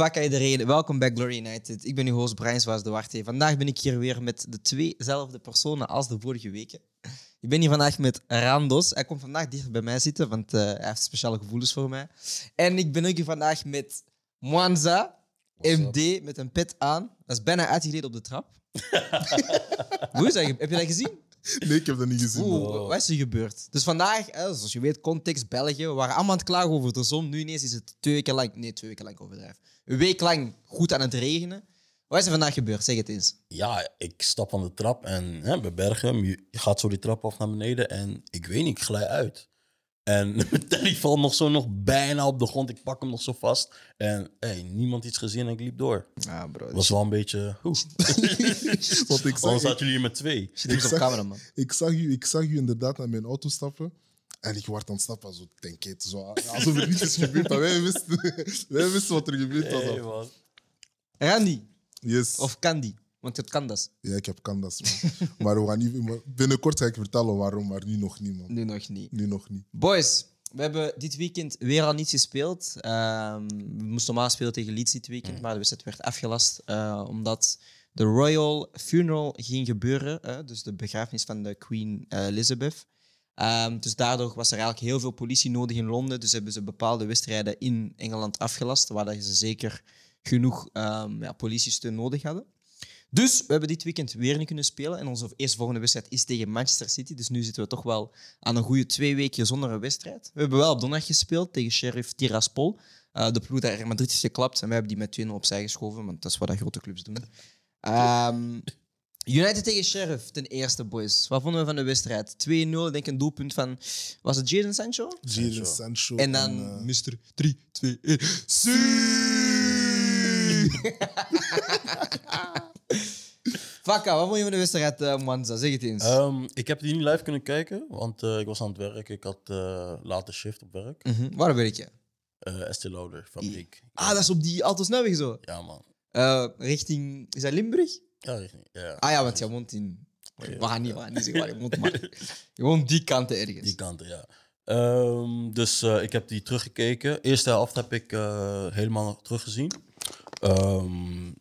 Fuck iedereen, welkom bij Glory United. Ik ben uw host Brian Zwaas de Warte. Vandaag ben ik hier weer met de tweezelfde personen als de vorige weken. Ik ben hier vandaag met Randos. Hij komt vandaag dicht bij mij zitten, want uh, hij heeft speciale gevoelens voor mij. En ik ben ook hier vandaag met Mwanza, MD, met een pet aan. Dat is bijna uitgegleden op de trap. Hoe is dat? Heb je dat gezien? Nee, ik heb dat niet gezien. Oeh, wat is er gebeurd? Dus vandaag, hè, zoals je weet, context België. We waren allemaal aan het klagen over de zon. Nu ineens is het twee weken lang... Nee, twee weken lang overdrijf. Een week lang goed aan het regenen. Wat is er vandaag gebeurd? Zeg het eens. Ja, ik stap van de trap en hè, bij Bergen, je gaat zo die trap af naar beneden en ik weet niet, ik glij uit. En mijn telly valt nog zo nog bijna op de grond. Ik pak hem nog zo vast. En hey, niemand iets gezien en ik liep door. Ja, bro. Dat was wel een beetje... Want ik zag, ik, zaten jullie hier met twee. Zit niks op zag- camera, man. ik, zag u, ik zag u inderdaad naar mijn auto stappen. En ik werd aan het stappen, zo denk ik. Zo, alsof er niets is gebeurd. Maar wij wisten, wij wisten wat er gebeurd was. Hey, man. Randy. Yes. Of Candy. Want je hebt Candas. Ja, ik heb Candas, man. maar we gaan niet, maar binnenkort ga ik vertellen waarom, maar nu nog niet, man. Nu nog niet. Nu nog niet. Boys, we hebben dit weekend weer al niet gespeeld. Ehm, we moesten normaal spelen tegen Leeds dit weekend, maar de wedstrijd werd afgelast eh, omdat de Royal Funeral ging gebeuren. hè, dus de begrafenis van de Queen eh, Elizabeth. Ehm, dus daardoor was er eigenlijk heel veel politie nodig in Londen. Dus hebben ze bepaalde wedstrijden in Engeland afgelast, waar dat ze zeker genoeg ehm ja, politiesteun nodig hadden. Dus we hebben dit weekend weer niet kunnen spelen. En onze eerstvolgende wedstrijd is tegen Manchester City. Dus nu zitten we toch wel aan een goede twee weken zonder een wedstrijd. We hebben wel op donderdag gespeeld tegen Sheriff Tiraspol. Eh, de ploeg dat Real Madrid is geklapt. En wij hebben die met 2-0 opzij geschoven, want dat is wat dat grote clubs doen. Ehm, United tegen Sheriff, ten eerste, boys. Wat vonden we van de wedstrijd? 2-0, ik denk een doelpunt van... Was het Jadon Sancho? Jadon Sancho. En dan eh, Mr. 3, 2, 1. Fakka, wat vond je van de wedstrijd, uh, Manza? Zeg het eens. Ehm, ik heb die niet live kunnen kijken, want eh, ik was aan het werk. Ik had eh later shift op werk. Mhm. Waar werk je? Eh Estee Lauder, fabriek. Ah, dat is op die Autosnelweg zo. Ja, man. Eh, richting... Is dat Limburg? Ja, richting- ja. Ah ja, want jij woont in... We gaan niet, we gaan niet zeggen waar je woont, maar... Je woont die kant ergens. Die kanten, ja. Ehm, dus eh, ik heb die teruggekeken. Eerste helft heb ik eh, helemaal teruggezien. Ehm,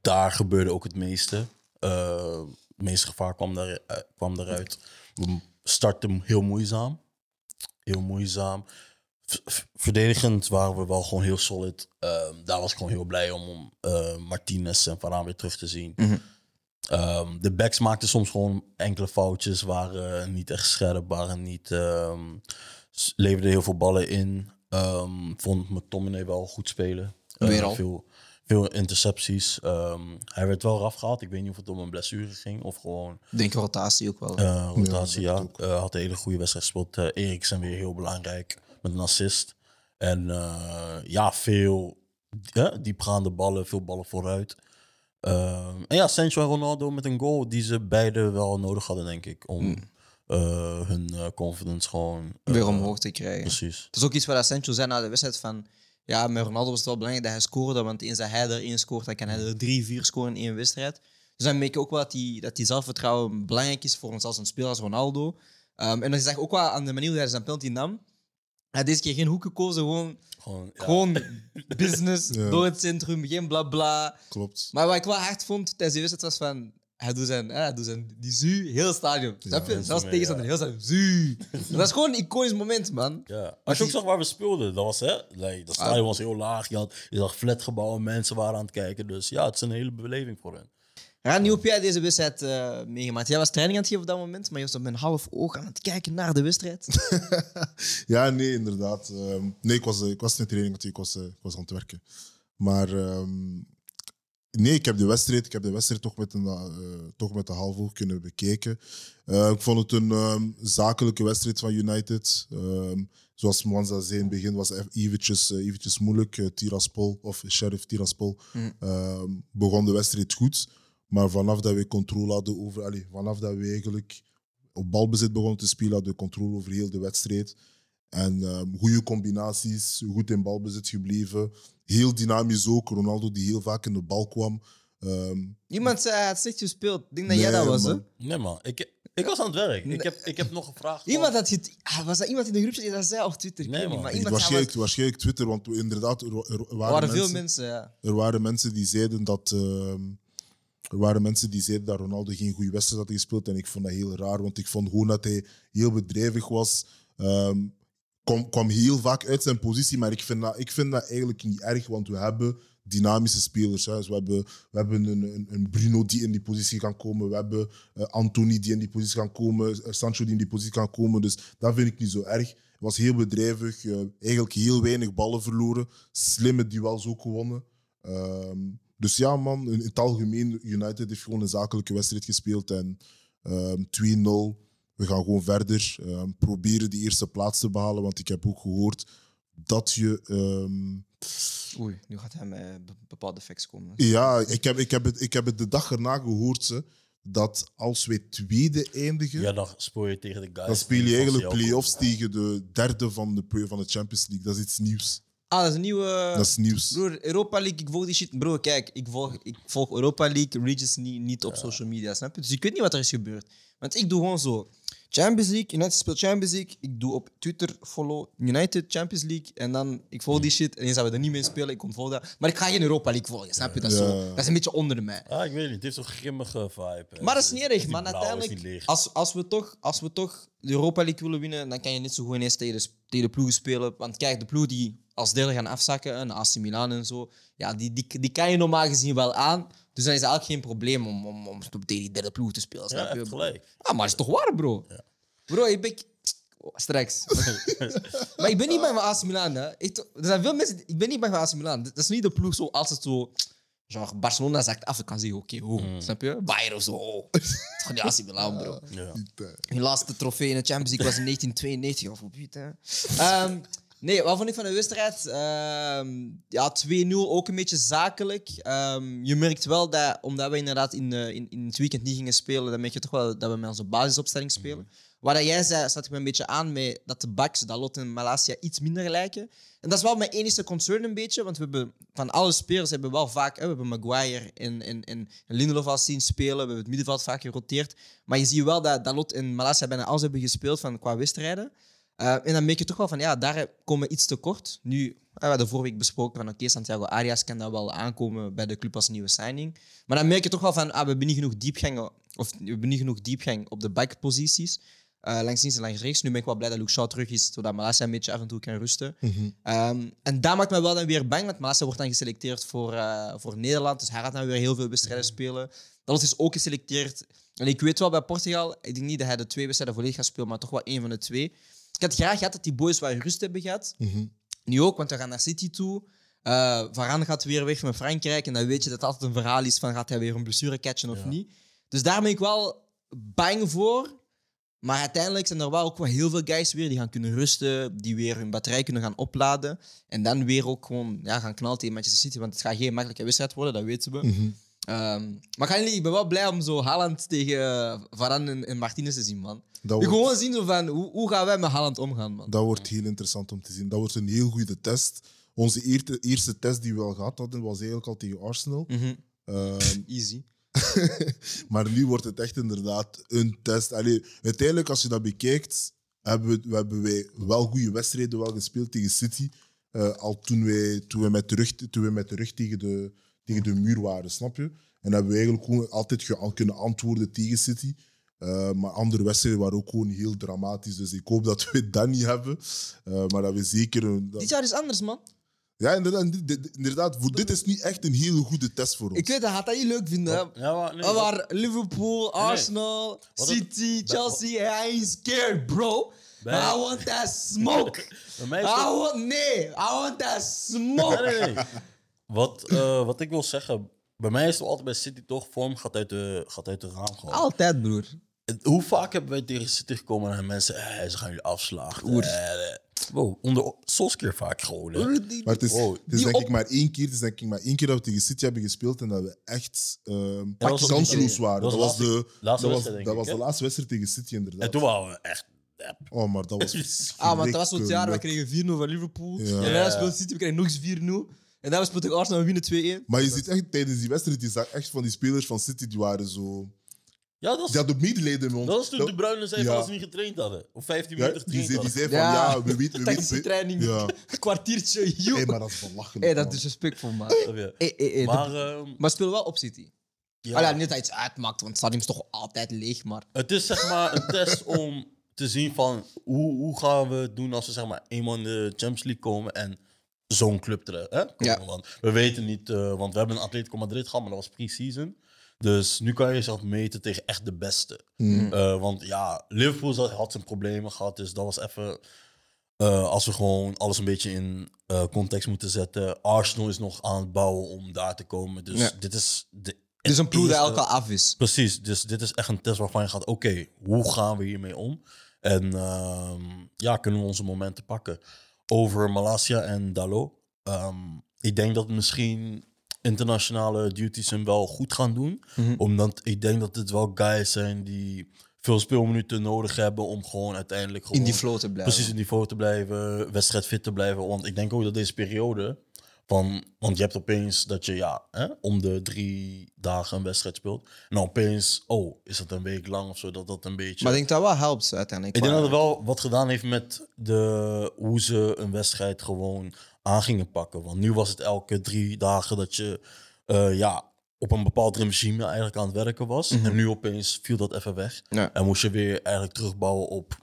daar gebeurde ook het meeste. Eh, het meeste gevaar kwam, daar, eh, kwam eruit. We startten heel moeizaam. Heel moeizaam. V- verdedigend waren we wel gewoon heel solid. Ehm, daar was ik gewoon heel blij om, om eh, Martinez en Varaan weer terug te zien. Mhm. Ehm, de backs maakten soms gewoon enkele foutjes, waren niet echt scherp, waren niet, ehm, leverden heel veel ballen in. Ehm vond McTominay wel goed spelen. Eh, Weer al. Veel, veel intercepties. Ehm, hij werd wel eraf gehaald. Ik weet niet of het om een blessure ging of gewoon Ik denk rotatie ook wel. eh, rotatie. Ja, Ja. Eh, had een hele goede wedstrijd gespeeld. Eh Eriksen weer heel belangrijk met een assist. En eh, ja, veel diepgaande ballen, veel ballen vooruit. Ehm, en ja, Sancho en Ronaldo met een goal die ze beide wel nodig hadden, denk ik. Om eh, hun eh, confidence gewoon... Weer omhoog te krijgen. Precies. Het is ook iets wat Sancho zei na de wedstrijd van... Ja, met Ronaldo was het wel belangrijk dat hij scoorde, want eens dat hij er één scoort, dan kan hij er drie, vier scoren in één wedstrijd. Dus dan merk je ook wel dat die, dat die zelfvertrouwen belangrijk is voor ons als een speler als Ronaldo. Ehm, en dat is ook wel aan de manier hoe hij zijn penalty nam. Hij had deze keer geen hoek gekozen, gewoon, Gewoon, ja. gewoon business, Ja. door het centrum, geen bla bla. Klopt. Maar wat ik wel hard vond tijdens die wedstrijd was van... Hij doet zijn, hè, hij doet zijn die zu, heel stadion. Snap je? dat is Zelfs mee, tegenstander, heel stadion. Zu. dat is gewoon een iconisch moment, man. Ja. Als je ook zag waar we speelden, dat was hè, like, Ah. dat stadion was heel laag. Je, had, je zag flatgebouwen, mensen waren aan het kijken. Dus ja, het is een hele beleving voor hen. Rani, hoe heb jij deze wedstrijd eh, meegemaakt? Jij was training aan het geven op dat moment, maar je was met een half oog aan het kijken naar de wedstrijd. Ja, nee, inderdaad. Ehm, nee, ik was, eh, ik was niet in training, want ik was, eh, ik was aan het werken. Maar ehm, nee, ik heb de wedstrijd, ik heb de wedstrijd toch, met een, eh, toch met een half oog kunnen bekijken. Eh, ik vond het een ehm, zakelijke wedstrijd van United. Ehm, zoals Mwanza zei in het begin, was het eventjes, eh, eventjes moeilijk. Tiraspol, of Sheriff Tiraspol, ehm, begon de wedstrijd goed. Maar vanaf dat we controle hadden over... Vanaf dat we eigenlijk op balbezit begonnen te spelen, hadden we controle over heel de wedstrijd. En ehm goede combinaties, goed in balbezit gebleven. Heel dynamisch ook. Ronaldo die heel vaak in de bal kwam. Ehm, Iemand zei hij had slecht gespeeld. Ik denk dat jij dat was, hè? Nee man, ik, Ik was aan het werk. Ik heb, ik heb nog gevraagd. Iemand had het, ah, was dat iemand in de groep die dat zei op Twitter? Nee, man. maar Ik- iemand zei waarschijnlijk, waarschijnlijk Twitter, want we- inderdaad, er, er er waren, waren veel mensen, mensen, ja. er waren mensen die zeiden dat. ehm, er waren mensen die zeiden dat Ronaldo geen goede wedstrijd had gespeeld. En ik vond dat heel raar, want ik vond gewoon dat hij heel bedrijvig was. Ehm, kwam, kwam heel vaak uit zijn positie, maar ik vind dat, ik vind dat eigenlijk niet erg, want we hebben dynamische spelers. Hè. Dus we hebben, we hebben een, een, Bruno die in die positie kan komen, we hebben eh, Anthony die in die positie kan komen, eh, Sancho die in die positie kan komen. Dus dat vind ik niet zo erg. Was heel bedrijvig, eh, eigenlijk heel weinig ballen verloren, slimme duels ook gewonnen. Ehm, dus ja, man, in het algemeen, United heeft gewoon een zakelijke wedstrijd gespeeld en ehm 2-0. We gaan gewoon verder ehm, proberen die eerste plaats te behalen, want ik heb ook gehoord dat je... ehm, Oei, nu gaat hij met be- bepaalde facts komen. ja, ik heb, ik, heb het, ik heb het de dag erna gehoord, ze, dat als wij tweede eindigen, Ja, dan speel je tegen de guys. dan speel je eigenlijk play-offs tegen de derde van de, van de Champions League. Dat is iets nieuws. Ah, dat is een nieuwe... Dat is nieuws. Broer, Europa League, ik volg die shit. Bro, kijk, ik volg, ik volg Europa League Regions niet, niet op social media, snap je? Dus ik weet niet wat er is gebeurd. Want ik doe gewoon zo. Champions League, United speelt Champions League. Ik doe op Twitter follow United Champions League. En dan, ik volg die shit. En eens dat we er niet mee spelen, ik ontvolg dat. Maar ik ga geen Europa League volgen, snap je? Dat is, Ja. zo, dat is een beetje onder mij. Ah, ik weet niet. Het heeft zo'n grimmige vibe. hè. Maar dat is niet erg, man. blauw is niet Uiteindelijk, als, als, we toch, als we toch de Europa League willen winnen, dan kan je niet zo gewoon eens tegen de, tegen de ploegen spelen. Want kijk, de ploeg die als derde gaan afzakken, een AC Milan en zo, ja, die, die, die kan je normaal gezien wel aan. Dus dan is het eigenlijk geen probleem om, om, om tegen die derde ploeg te spelen. Ja, Snap je? echt gelijk. Ah, maar is toch waar, bro? Bro, ik ben... Oh, straks. maar ik ben niet bang van AC Milan, hè. Ik, er zijn veel mensen... Ik ben niet bang van AC Milan. Dat is niet de ploeg zo als het zo... Genre, Barcelona zakt af, ik kan zeggen, oké, oh, snap je? Bayern of zo, oh. Het is gewoon die AC Milan, bro. Ja. Hun laatste trofee in de Champions League was in 1992 of op hè. Ehm, nee, wat vond ik van de wedstrijd? Ehm, ja, 2-0 ook een beetje zakelijk. Ehm, je merkt wel dat, omdat we inderdaad in, de, in, in het weekend niet gingen spelen, dan merk je toch wel dat we met onze basisopstelling spelen. Wat dat jij zei, staat ik me een beetje aan met dat de backs, Dalot en Malasia, iets minder lijken. En dat is wel mijn enige concern een beetje, want we hebben van alle spelers hebben we wel vaak, hè, we hebben Maguire en, en, en Lindelof al zien spelen, we hebben het middenveld vaak geroteerd. Maar je ziet wel dat Dalot en Malasia bijna alles hebben gespeeld van, qua wedstrijden. Eh, en dan merk je toch wel van, ja, daar komen we iets te kort. Nu, eh, we hadden vorige week besproken van, oké, Santiago Arias kan dat wel aankomen bij de club als nieuwe signing. Maar dan merk je toch wel van, ah, we hebben niet genoeg diepgang, of we hebben niet genoeg diepgang op de backposities. Eh langs links en langs rechts. Nu ben ik wel blij dat Luke Shaw terug is, zodat Malasia een beetje af en toe kan rusten. Ehm, en dat maakt me wel dan weer bang, want Malasia wordt dan geselecteerd voor, eh, voor Nederland. Dus hij gaat dan weer heel veel wedstrijden spelen. Dat is ook geselecteerd. En ik weet wel bij Portugal, ik denk niet dat hij de twee wedstrijden volledig gaat spelen, maar toch wel één van de twee. Ik had graag gehad dat die boys wat rust hebben gehad. mhm. Nu ook, want we gaan naar City toe. Eh Varane gaat weer weg met Frankrijk. En dan weet je dat het altijd een verhaal is van gaat hij weer een blessure catchen of Ja. niet. Dus daar ben ik wel bang voor. Maar uiteindelijk zijn er wel ook wel heel veel guys weer die gaan kunnen rusten, die weer hun batterij kunnen gaan opladen. En dan weer ook gewoon ja, gaan knallen tegen Manchester City. Want het gaat geen makkelijke wedstrijd worden, dat weten we. Mhm. Ehm, maar gaan jullie- ik ben wel blij om zo Haaland tegen eh, Varane en, en Martinez te zien, man. Dat Ik wordt, gewoon zien zo van, hoe, hoe gaan wij met Haaland omgaan, man? dat wordt heel interessant om te zien. Dat wordt een heel goede test. Onze eerste, eerste test die we al gehad hadden, was eigenlijk al tegen Arsenal. Mhm. Ehm, Easy. maar nu wordt het echt inderdaad een test. Allee, uiteindelijk, als je dat bekijkt, hebben we, we hebben wij wel goede wedstrijden wel gespeeld tegen City. Eh, al toen wij, toen, wij met de rug, toen wij met de rug tegen de, tegen de muur waren, snap je? En hebben we eigenlijk gewoon altijd ge- kunnen antwoorden tegen City. Eh, maar andere wedstrijden waren ook gewoon heel dramatisch. Dus ik hoop dat we dat niet hebben. Eh, maar dat we zeker... Een, dat- Dit jaar is anders, man. ja, inderdaad, inderdaad voor, dit is niet echt een hele goede test voor ons. Ik weet dat, gaat dat niet leuk vinden. hè? Ja, maar, nee, Maar wat- waar Liverpool, Arsenal, het- City, bij- Chelsea, I ain't scared, bro. Bij- I want that smoke. bij mij I is het- want, nee, I want that smoke. Nee, nee, nee. Wat, eh, wat ik wil zeggen, bij mij is het altijd bij City toch, vorm gaat uit de, gaat uit de raam gewoon. Altijd, broer. Het- Hoe vaak hebben wij tegen City gekomen en mensen, eh, ze gaan jullie afslagen. Oer. Eh, eh. Wow, onder Solskjaer vaak gewoon. hè. Maar het is, Wow. het is denk op- ik maar één keer, het is denk ik maar één keer dat we tegen City hebben gespeeld en dat we echt ehm was ook kansloos waren. dat was de dat was, wedstrijd, denk dat ik, was de laatste wedstrijd tegen City inderdaad. En toen waren we echt... ja, Oh, maar dat was Ah, want dat was zo het jaar, we kregen 4-0 van Liverpool. Ja. En dan speelt City, we kregen nog eens 4-0. En dan speelt Arsenal, we winnen 2-1. Maar je ziet echt tijdens die wedstrijd, je zag echt van die spelers van City, die waren zo... Ja, dat was, Die hadden medelijden met ons. dat was toen Dat- De Bruyne zei Ja. als ze niet getraind hadden. Of 15 Ja, minuten die, getraind zei, die hadden. zei van, Ja. ja, we weten... We Tactische weten training, Ja. een kwartiertje, joh. Hey, maar dat is belachelijk, Hey, dat is respectvol, man. Hey, hey, hey, Maar, de- ehm, maar speel wel op City. ja, ja, niet dat iets uitmaakt, want het stadion is toch altijd leeg, maar... het is zeg maar een test om te zien van hoe, hoe gaan we het doen als we zeg maar eenmaal in de Champions League komen en zo'n club er, hè, komen. Want we weten niet, eh, want we hebben een Atletico Madrid gehad, maar dat was pre-season. Dus nu kan je jezelf meten tegen echt de beste. Mm. Eh, want ja, Liverpool had zijn problemen gehad, dus dat was even. eh, als we gewoon alles een beetje in context moeten zetten. Arsenal is nog aan het bouwen om daar te komen. Dus Ja. dit is de. Het is een ploeg eerste- elke af is. Precies, dus dit is echt een test waarvan je gaat, oké, hoe gaan we hiermee om? En ehm, ja, kunnen we onze momenten pakken? Over Malasia en Dalo. ehm, ik denk dat misschien internationale duties hem wel goed gaan doen. Mhm. Omdat ik denk dat het wel guys zijn die veel speelminuten nodig hebben om gewoon uiteindelijk gewoon In die flow te blijven. precies in die flow te blijven, wedstrijd fit te blijven. Want ik denk ook dat deze periode van, want je hebt opeens dat je ja, hè, om de drie dagen een wedstrijd speelt. En opeens, oh, is dat een week lang of zo, dat dat een beetje. Maar ik denk dat wel helpt uiteindelijk. ik denk dat het wel wat gedaan heeft met de, hoe ze een wedstrijd gewoon aan gingen pakken. Want nu was het elke drie dagen dat je eh, ja, op een bepaald regime eigenlijk aan het werken was. Mhm. En nu opeens viel dat even weg. Ja. En moest je weer eigenlijk terugbouwen op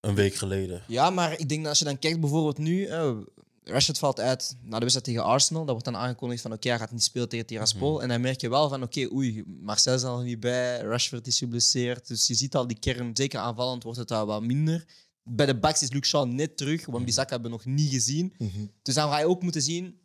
een week geleden. Ja, maar ik denk dat als je dan kijkt bijvoorbeeld nu... eh, Rashford valt uit na de wedstrijd tegen Arsenal. Dat wordt dan aangekondigd van oké, hij gaat niet spelen tegen Tiraspol. En dan merk je wel van oké, oei, Marcel is al niet bij. Rashford is geblesseerd. Dus je ziet al die kern, zeker aanvallend, wordt het daar wat minder. Bij de backs is Luke Shaw net terug, want Bissaka hebben we nog niet gezien. Mhm. Dus dan ga je ook moeten zien...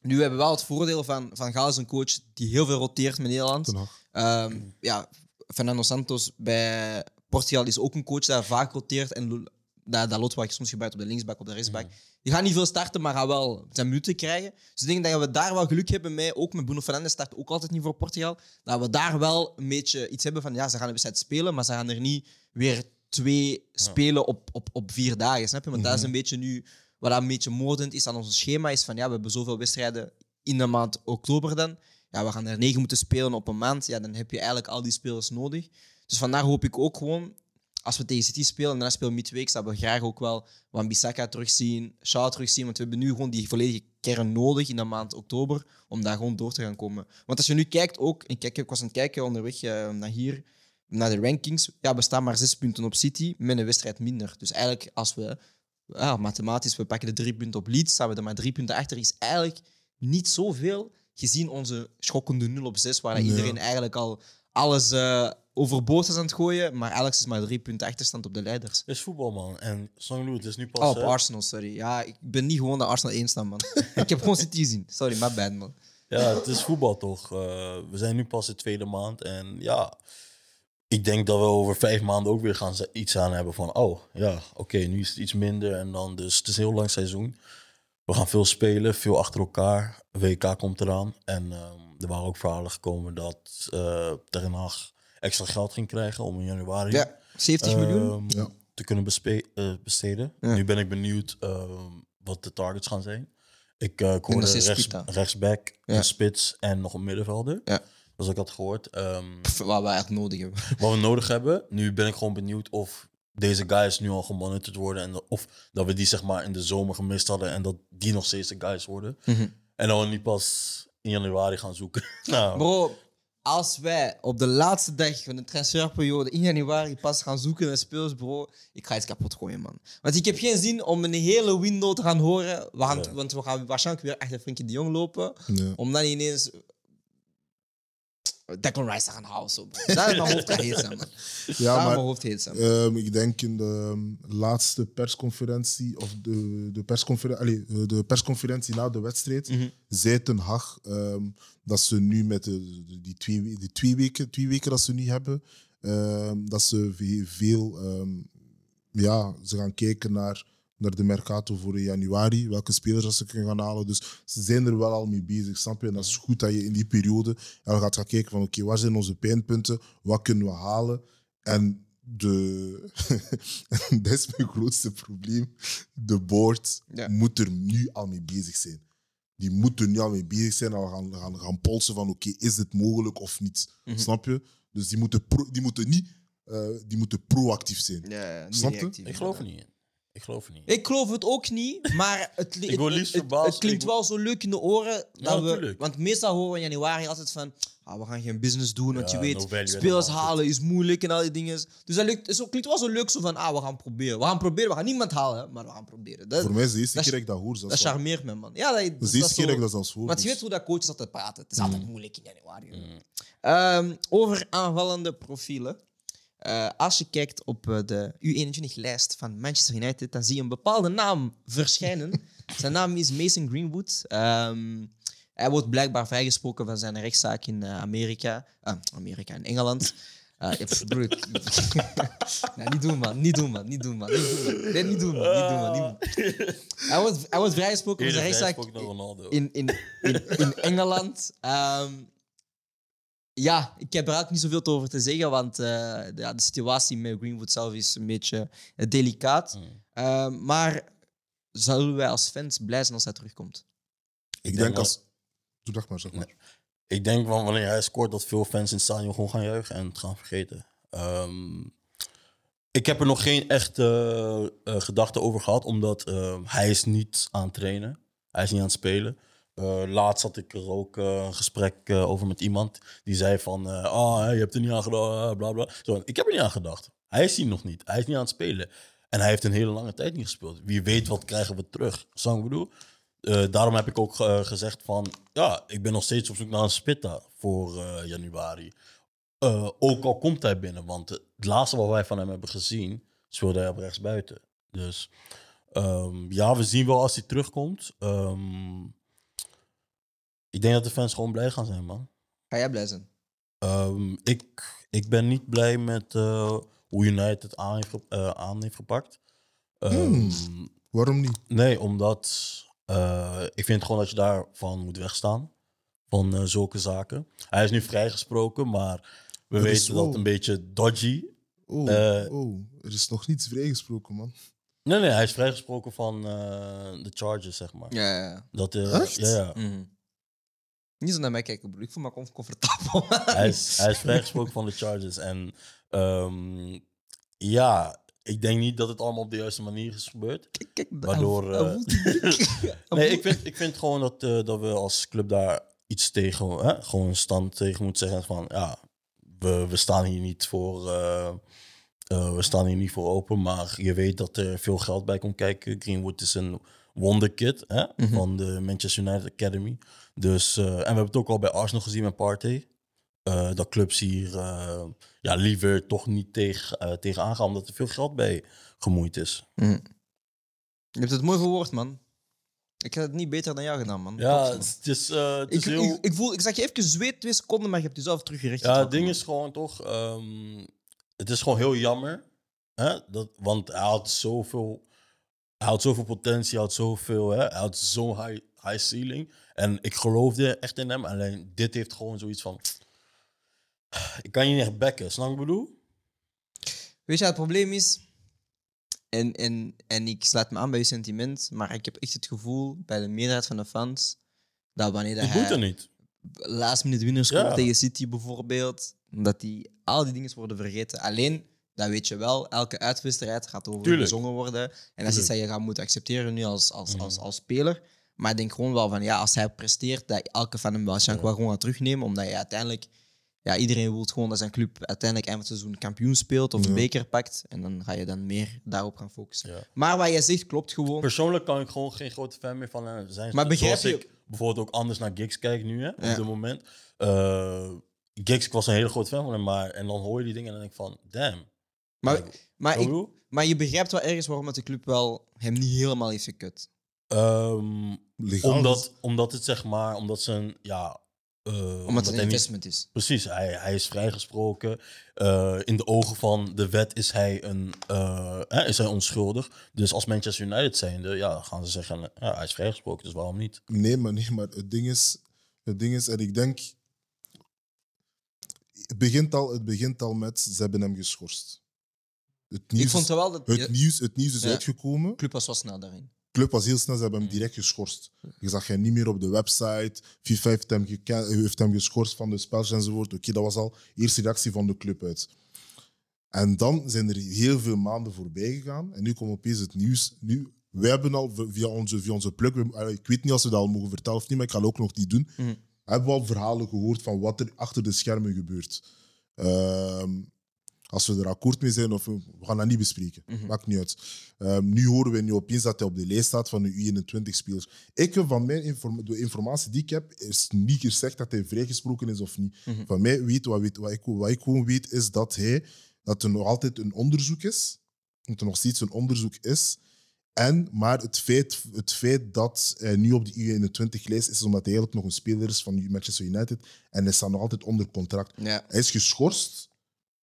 Nu hebben we wel het voordeel van, van Gaal is een coach die heel veel roteert met Nederland. Ehm, ja, Fernando Santos bij Portugal is ook een coach die vaak roteert. En dat, dat lot wat je soms gebruikt op de linksback, op de rechtsback. Die gaat niet veel starten, maar gaat wel zijn minuten krijgen. Dus ik denk dat we daar wel geluk hebben mee. Ook met Bruno Fernandes start ook altijd niet voor Portugal. Dat we daar wel een beetje iets hebben van, ja, ze gaan een wedstrijd spelen, maar ze gaan er niet weer twee spelen op, op, op vier dagen, snap je? Want dat is een beetje nu, wat dat een beetje moordend is aan ons schema, is van, ja, we hebben zoveel wedstrijden in de maand oktober dan. Ja, we gaan er negen moeten spelen op een maand. Ja, dan heb je eigenlijk al die spelers nodig. Dus vandaar hoop ik ook gewoon, als we tegen City spelen en dan spelen we midweek, dat we graag ook wel Wan-Bissaka terugzien, Shaw terugzien. Want we hebben nu gewoon die volledige kern nodig in de maand oktober om daar gewoon door te gaan komen. Want als je nu kijkt ook, ik, kijk, ik was aan het kijken onderweg eh, naar hier, naar de rankings. Ja, we staan maar zes punten op City met een wedstrijd minder. Dus eigenlijk als we, ja, mathematisch, we pakken de drie punten op Leeds, staan we er maar drie punten achter, is eigenlijk niet zoveel gezien onze schokkende 0 op 6, waar iedereen eigenlijk al alles eh, overboord is aan het gooien. Maar Alex is maar drie punten achterstand op de leiders. Het is voetbal, man. En Sanglu, het is nu pas... Oh, op hè, Arsenal, sorry. Ja, ik ben niet gewoon de Arsenal 1 staan, man. ik heb gewoon City gezien. Sorry, my bad, man. Ja, het is voetbal toch. Eh, we zijn nu pas de tweede maand. En ja, ik denk dat we over vijf maanden ook weer gaan iets aan hebben van... Oh, ja, oké, nu is het iets minder. En dan dus, het is een heel lang seizoen. We gaan veel spelen, veel achter elkaar. WK komt eraan. En ehm, er waren ook verhalen gekomen dat eh Ten Hag extra geld ging krijgen om in januari... Ja, 70 miljoen. ehm, Ja. te kunnen eh, besteden. Ja. Nu ben ik benieuwd ehm, wat de targets gaan zijn. Ik, uh, ik hoorde rechts, rechtsback, Ja. een spits en nog een middenvelder. Ja. Dus ik had gehoord. Ehm, Pff, Wat we echt nodig hebben. wat we nodig hebben. Nu ben ik gewoon benieuwd of deze guys nu al gemonitord worden. En of dat we die zeg maar in de zomer gemist hadden. En dat die nog steeds de guys worden. Mhm. En dan we niet pas in januari gaan zoeken. nou, Bro, als wij op de laatste dag van de transferperiode in januari pas gaan zoeken naar spelers, bro, ik ga iets kapot gooien, man. Want ik heb geen zin om een hele window te gaan horen, Ja. want we gaan waarschijnlijk weer achter Frenkie de Jong lopen, Ja. om dan ineens Declan Rice te gaan houden. Zo. Dat is mijn hoofd heet zijn, man. Ja, Ja, maar mijn hoofd heet zijn. man. Ehm, ik denk in de ehm, laatste persconferentie, of de, de, persconferentie, allee, eh, de persconferentie na de wedstrijd, Mhm. zei Ten Hag ehm, dat ze nu met de, die, twee, we- die twee, weken, twee weken dat ze nu hebben, ehm, dat ze ve- veel, ehm, ja, ze gaan kijken naar, naar de Mercato voor in januari, welke spelers dat ze kunnen gaan halen. Dus ze zijn er wel al mee bezig, snap je? En dat is goed dat je in die periode ja, gaat gaan kijken van oké, waar zijn onze pijnpunten, wat kunnen we halen? En de, dat is mijn grootste probleem. De board Ja. moet er nu al mee bezig zijn. Die moeten nu al mee bezig zijn en gaan, gaan, gaan polsen van oké, is het mogelijk of niet? Mhm. Snap je? Dus die moeten, pro- die moeten niet eh, die moeten proactief zijn. Ja, niet Snap je? Ik geloof er niet in. Ik geloof er niet. Ik geloof het ook niet, maar het, Ik het- het- het klinkt Ik- wel zo leuk in de oren. Dat we, want meestal horen we in januari altijd van ah, we gaan geen business doen, want Ja, je weet, no spelers halen is moeilijk en al die dingen. Dus dat lukt, zo, klinkt wel zo leuk zo van ah, we gaan proberen. We gaan proberen, we gaan niemand halen, maar we gaan proberen. Dat, Voor mij is het de eerste dat keer dat ik dat hoor. dat charmeert me, man. Ja, dat, Dat is dat de eerste keer dat ik dat zelfs hoor. Want je dus- weet hoe dat coaches altijd praten. Het is altijd Mm. moeilijk in januari. Ehm, over aanvallende profielen. Eh, als je kijkt op eh, de U21-lijst van Manchester United, dan zie je een bepaalde naam verschijnen. zijn naam is Mason Greenwood. Ehm, hij wordt blijkbaar vrijgesproken van zijn rechtszaak in eh, Amerika. Ah, Amerika, in Engeland. Pff, broer, ik- nee, niet doen, man. Niet doen, man. Niet doen, man. Niet doen, man. Nee, niet doen, man. Niet doen, man. Niet doen. Hij wordt, hij wordt vrijgesproken van zijn rechtszaak in, in, in Engeland. Ehm, ja, ik heb er eigenlijk niet zoveel over te zeggen, want eh, de, ja, de situatie met Greenwood zelf is een beetje eh, delicaat. Mm. Ehm, maar zullen wij als fans blij zijn als hij terugkomt? Ik denk denk wel- als... Doe dat maar, zeg maar. Ik denk van wanneer hij scoort dat veel fans in het stadion gewoon gaan juichen en het gaan vergeten. Ehm, ik heb er nog geen echte eh, eh, gedachten over gehad, omdat eh, hij is niet aan het trainen. Hij is niet aan het spelen. Eh, laatst had ik er ook eh, een gesprek eh, over met iemand die zei van, ah, je hebt er niet aan gedacht, bla bla. Zo, ik heb er niet aan gedacht. Hij is hier nog niet. Hij is niet aan het spelen. En hij heeft een hele lange tijd niet gespeeld. Wie weet wat krijgen we terug. Zo ik bedoel. Daarom heb ik ook gezegd van, ja, ik ben nog steeds op zoek naar een spitta voor januari. Ook al komt hij binnen, want het laatste wat wij van hem hebben gezien, speelde hij op rechtsbuiten. Dus ehm, ja, we zien wel als hij terugkomt. Ehm, ik denk dat de fans gewoon blij gaan zijn, man. Ga jij blij zijn? Ehm, ik, ik ben niet blij met eh, hoe United het aan heeft, eh, aan heeft gepakt. Ehm, Waarom niet? Nee, omdat eh, ik vind gewoon dat je daarvan moet wegstaan. Van zulke zaken. Hij is nu vrijgesproken, maar we Dat weten dat een beetje dodgy. Oh, er is nog niets vrijgesproken, man. Nee, nee, hij is vrijgesproken van de charges, zeg maar. Ja, ja. Dat, Echt? Ja, ja. Mhm. Niet zo naar mij kijken, broer. Ik voel me com- comfortabel. Hij, is, hij is vrijgesproken van de charges. En ehm, ja, ik denk niet dat het allemaal op de juiste manier is gebeurd. Kijk, kijk, Waardoor. Hij Nee, ik vind, ik vind gewoon dat, eh, dat we als club daar iets tegen, hè, gewoon een stand tegen moeten zeggen van ja, we, we staan hier niet voor, eh, we staan hier niet voor open, maar je weet dat er veel geld bij komt kijken. Greenwood is een wonderkid hè, Mhm. van de Manchester United Academy. Dus, eh, en we hebben het ook al bij Arsenal gezien met Partey. eh, dat clubs hier eh, ja, liever toch niet tegen, eh, tegen aangaan, omdat er veel geld bij gemoeid is. Mhm. Je hebt het mooi verwoord, man. Ik heb het niet beter dan jou gedaan, man. Ja, het is, het is Ik, heel... ik, ik, voel, ik zag je even zweet, twee seconden, maar je hebt jezelf teruggerecht. Ja, het ding man. is gewoon toch, ehm, het is gewoon heel jammer. Hè? Dat, want hij had zoveel, hij had zoveel potentie, hij had zoveel, hè? hij had zo'n high, high ceiling. En ik geloofde echt in hem. Alleen dit heeft gewoon zoiets van, ik kan je niet echt bekken, snap ik bedoel? Weet je, wat het probleem is. En, en, en ik sluit me aan bij je sentiment, maar ik heb echt het gevoel bij de meerderheid van de fans dat wanneer dat hij niet. last minute winners Ja. tegen City bijvoorbeeld, dat die al die dingen worden vergeten. Alleen, dat weet je wel, elke uitwedstrijd gaat over Tuurlijk. gezongen worden. En dat is iets dat je gaat moeten accepteren nu als, als, Mhm. als, als speler. Maar ik denk gewoon wel van, ja, als hij presteert, dat elke fan hem waarschijnlijk wel gewoon gaat terugnemen, omdat je uiteindelijk... Ja, iedereen wil gewoon dat zijn club uiteindelijk eind van het seizoen kampioen speelt of een Ja. beker pakt. En dan ga je dan meer daarop gaan focussen. Ja. Maar wat jij zegt klopt gewoon. Persoonlijk kan ik gewoon geen grote fan meer van hem zijn. Maar begrijp je- ik bijvoorbeeld ook anders naar Giggs kijk nu, hè, op dit moment. Uh, Giggs, ik was een hele grote fan van hem, maar en dan hoor je die dingen en dan denk ik van, damn. Maar, maar, ik, maar je begrijpt wel ergens waarom het de club wel hem niet helemaal heeft gekut. Ehm, omdat, omdat het zeg maar, omdat ze een, ja... eh, Omdat het hij een niet- investment is. Precies, hij, hij is vrijgesproken. Eh, in de ogen van de wet is hij, een, eh, hè, is hij onschuldig. Dus als Manchester United zijnde, ja, gaan ze zeggen, ja, hij is vrijgesproken, dus waarom niet? Nee, maar, nee, maar het ding is, het ding is, en ik denk, het begint al, het begint al met, ze hebben hem geschorst. Het nieuws, Ik vond is- wel dat het nieuws, het nieuws is Ja. uitgekomen. club was wel snel daarin. Club was heel snel, ze hebben hem direct geschorst. Je zag hem niet meer op de website. FIFA heeft hem, heeft hem geschorst van de spels enzovoort. Oké, dat was al de eerste reactie van de club uit. En dan zijn er heel veel maanden voorbij gegaan. En nu komt opeens het nieuws. Nu, wij hebben al via onze, via onze we- eh, ik weet niet als we dat al mogen vertellen of niet, maar ik ga het ook nog niet doen. Mhm. Hebben we al verhalen gehoord van wat er achter de schermen gebeurt. Ehm, als we er akkoord mee zijn, of we we gaan dat niet bespreken. Mhm. Maakt niet uit. Ehm, nu horen we nu opeens dat hij op de lijst staat van de U21-spelers. Ik heb van mijn inform- de informatie die ik heb, is niet gezegd dat hij vrijgesproken is of niet. Mhm. Van mij weet, wat, weet wat, ik, wat ik gewoon weet, is dat, hij, dat er nog altijd een onderzoek is. Dat er nog steeds een onderzoek is. En, maar het feit, het feit dat hij nu op de U21-lijst is, is omdat hij eigenlijk nog een speler is van Manchester United. En hij staat nog altijd onder contract. Ja. Hij is geschorst,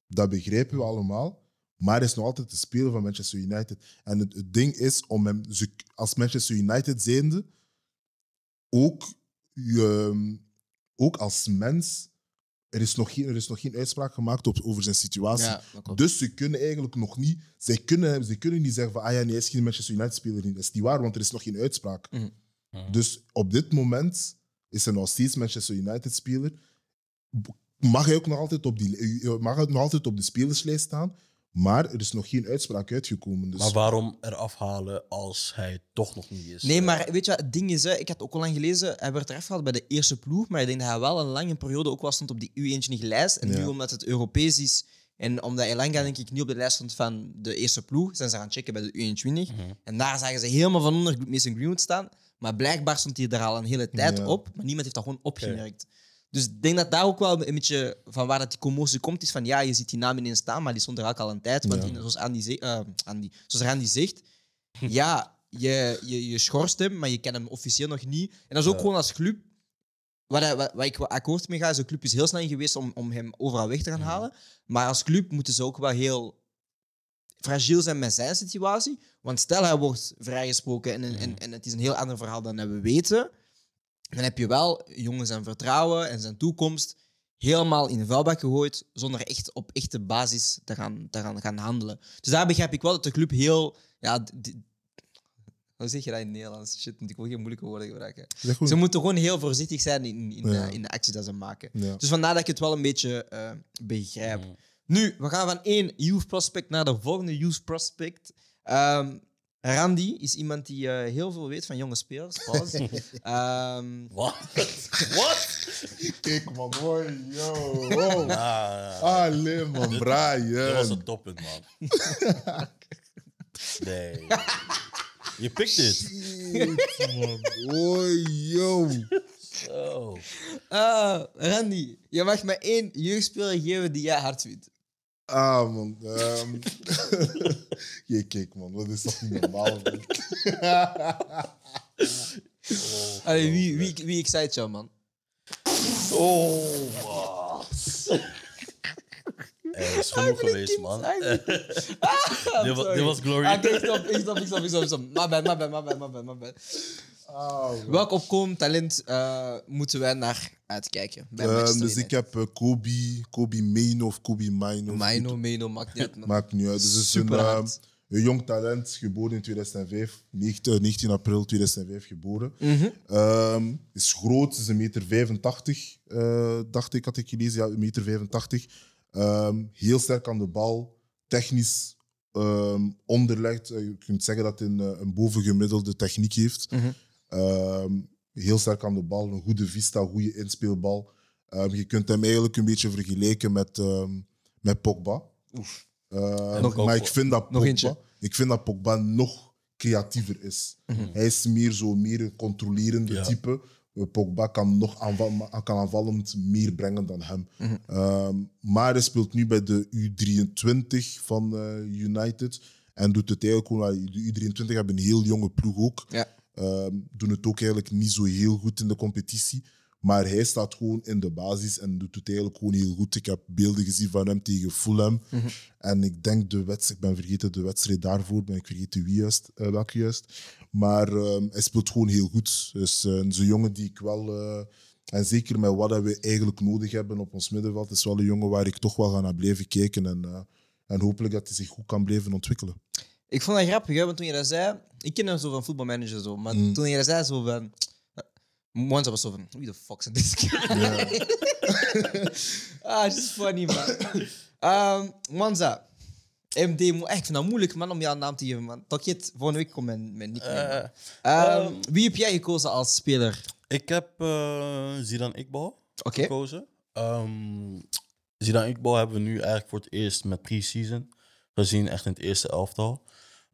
dat begrijpen we allemaal. Maar hij is nog altijd de speler van Manchester United. En het, het ding is, om hem, als Manchester United zijnde, ook, je, ook als mens, er is, nog geen, er is nog geen uitspraak gemaakt op, over zijn situatie. Ja. Dus ze kunnen eigenlijk nog niet, zij kunnen, ze kunnen niet zeggen van, ah ja, nee, hij is geen Manchester United-speler. niet. Dat is niet waar, want er is nog geen uitspraak. Mhm. Dus op dit moment is hij nog steeds Manchester United-speler. Mag hij ook nog altijd op, die, eh, mag nog altijd op de spelerslijst staan, maar er is nog geen uitspraak uitgekomen. Dus Maar waarom eraf halen als hij toch nog niet is? Nee, maar weet je wat, het ding is, hè, ik had ook al lang gelezen, hij werd eraf gehaald bij de eerste ploeg, maar ik denk dat hij wel een lange periode ook wel stond op die U21-lijst. En nu, omdat het Europees is en omdat Elanga denk ik niet op de lijst stond van de eerste ploeg, zijn ze gaan checken bij de U21. Mhm. En daar zagen ze helemaal van onder Mason Greenwood staan. Maar blijkbaar stond hij er al een hele tijd Ja. op, maar niemand heeft dat gewoon opgemerkt. Dus ik denk dat daar ook wel een beetje van waar dat die commotie komt, is van ja, je ziet die naam ineens staan, maar die stond er ook al een tijd. Want Ja. in- zoals, Andy ze- eh, Andy, zoals Randy zegt, ja, je, je, je schorst hem, maar je kent hem officieel nog niet. En dat is ook Ja. gewoon als club. Waar, hij- waar, waar ik akkoord mee ga, is de club is heel snel geweest om, om hem overal weg te gaan halen. Maar als club moeten ze ook wel heel fragiel zijn met zijn situatie. Want stel hij wordt vrijgesproken en, en, en het is een heel ander verhaal dan we weten. Dan heb je wel jongen zijn vertrouwen en zijn toekomst helemaal in de vuilbak gegooid zonder echt op echte basis te gaan, te gaan, gaan handelen. Dus daar begrijp ik wel dat de club heel... Ja, hoe zeg je dat in het Nederlands? Shit, moet ik wel geen moeilijke woorden gebruiken. Ze moeten gewoon heel voorzichtig zijn in, in, Ja. de, in de acties dat ze maken. Ja. Dus vandaar dat ik het wel een beetje eh, begrijp. Mhm. Nu, we gaan van één youth prospect naar de volgende youth prospect. Ehm, Randy is iemand die eh, heel veel weet van jonge spelers. Pause. Ehm, Wat? Wat? Kijk man, hoi, yo. Oh. Ah, Allee man, dat was Brian. een toppunt, man. Nee. Je pikt dit. Shit, man. Hoi, yo. Oh. ah, Randy, je mag me één jeugdspeler geven die jij hard vindt. Ah man. ehm. Je kijk man, wat is toch niet normaal? man. Allee, wie, wie, wie excite jou, man? Oh, wat? Eh, is genoeg geweest, man. dit, was, dit was Glory. Ah, Oké, stop, ik stop, ik stop, ik stop, ik stop. My bad, my bad, my bad, my bad, my bad. Man. Welk opkomend talent eh, moeten wij naar uitkijken? Bij Ehm, dus ik heb eh, Kobe, Kobe Maino of Kobe Mino. Mino, Mino, maakt niet uit. Maakt niet uit. Dus het is een, ehm, een jong talent, geboren in 2005. 19, 19 april 2005 geboren. Mhm. Ehm, is groot, is een meter 85, eh, dacht ik, had ik gelezen. Ja, een meter 85. Ehm, heel sterk aan de bal, technisch onderlegd. Eh, je kunt zeggen dat hij een, eh, een bovengemiddelde techniek heeft. Mhm. Ehm, heel sterk aan de bal, een goede vista, goede inspeelbal. Ehm, je kunt hem eigenlijk een beetje vergelijken met, ehm, met Pogba. Ehm, Nog- maar ik vind dat Pogba, eentje. ik vind dat Pogba nog creatiever is. Hij is meer zo meer een controlerende Ja. type. Eh, Pogba kan nog aanval, kan aanvallend meer brengen dan hem. Ehm, maar hij speelt nu bij de U23 van eh, United. En doet het eigenlijk gewoon. De U23 hebben een heel jonge ploeg ook. Ja. Ehm, doen het ook eigenlijk niet zo heel goed in de competitie. Maar hij staat gewoon in de basis en doet het eigenlijk gewoon heel goed. Ik heb beelden gezien van hem tegen Fulham. En ik denk de wedstrijd, ik ben vergeten de wedstrijd daarvoor, ben ik vergeten wie juist, eh, welke juist. Maar ehm, hij speelt gewoon heel goed. Dus uh, een jongen die ik wel, eh, en zeker met wat we eigenlijk nodig hebben op ons middenveld, is wel een jongen waar ik toch wel ga naar blijven kijken. En, en hopelijk dat hij zich goed kan blijven ontwikkelen. Ik vond dat grappig, hè, want toen je dat zei... Ik ken hem zo van voetbalmanager zo, maar Mm. toen je dat zei, zo van... Monza was zo van, wie de fuck zijn deze Ja. Ah, het is funny, man. Ehm Monza. MD, echt, ik vind dat moeilijk, man, om jouw naam te geven, man. Tokit, volgende week komt mijn, mijn nickname. Eh, Ehm, wie heb jij gekozen als speler? Ik heb eh Zidane Iqbal gekozen. Ehm Zidane Iqbal hebben we nu eigenlijk voor het eerst met pre-season gezien, echt in het eerste elftal.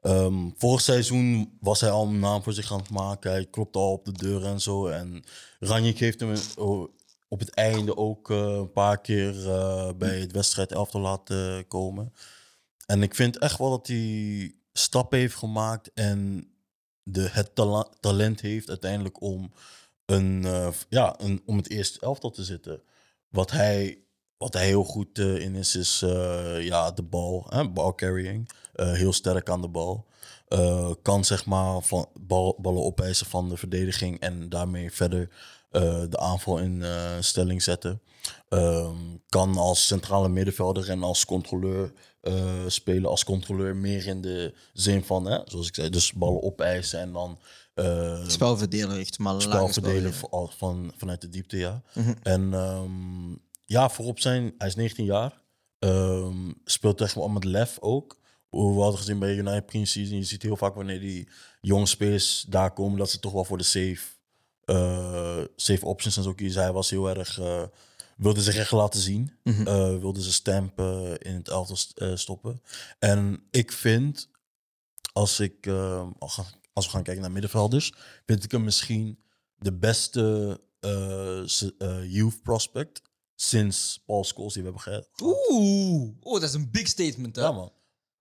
Ehm, vorig seizoen was hij al een naam voor zich aan het maken. Hij klopte al op de deur en zo. En Ranjik heeft hem oh, op het einde ook eh, een paar keer eh, bij het wedstrijd elftal laten komen. En ik vind echt wel dat hij stappen heeft gemaakt en de, het talent heeft uiteindelijk om, een, eh, ja, om het eerste elftal te zitten. Wat hij, wat heel goed eh, in is, is eh, ja, de bal, hè, ball carrying. Eh, heel sterk aan de bal. Eh, kan zeg maar van bal, ballen opeisen van de verdediging en daarmee verder eh, de aanval in stelling zetten. Ehm, kan als centrale middenvelder en als controleur spelen. Als controleur meer in de zin van, hè, zoals ik zei, dus ballen opeisen en dan eh, Spelverdeler, echt, maar spel verdelen van, van, vanuit de diepte, ja. Mhm. En ehm, ja, voorop zijn, hij is 19 jaar. Speelt echt wel met lef ook. Hoe we hadden gezien bij United Pre-Season. Je ziet heel vaak wanneer die jonge spelers daar komen, dat ze toch wel voor de safe, eh, safe options en zo kiezen. Hij was heel erg, eh, wilde zich echt laten zien. Mhm. Eh, wilde zijn stamp eh, in het elftal st- eh, stoppen. En ik vind, als, ik, als we gaan- kijken naar middenvelders, vind ik hem misschien de beste eh, eh, youth prospect sinds Paul Scholes die we hebben gehad. Oeh, oh, dat is een big statement, hè? Ja, man.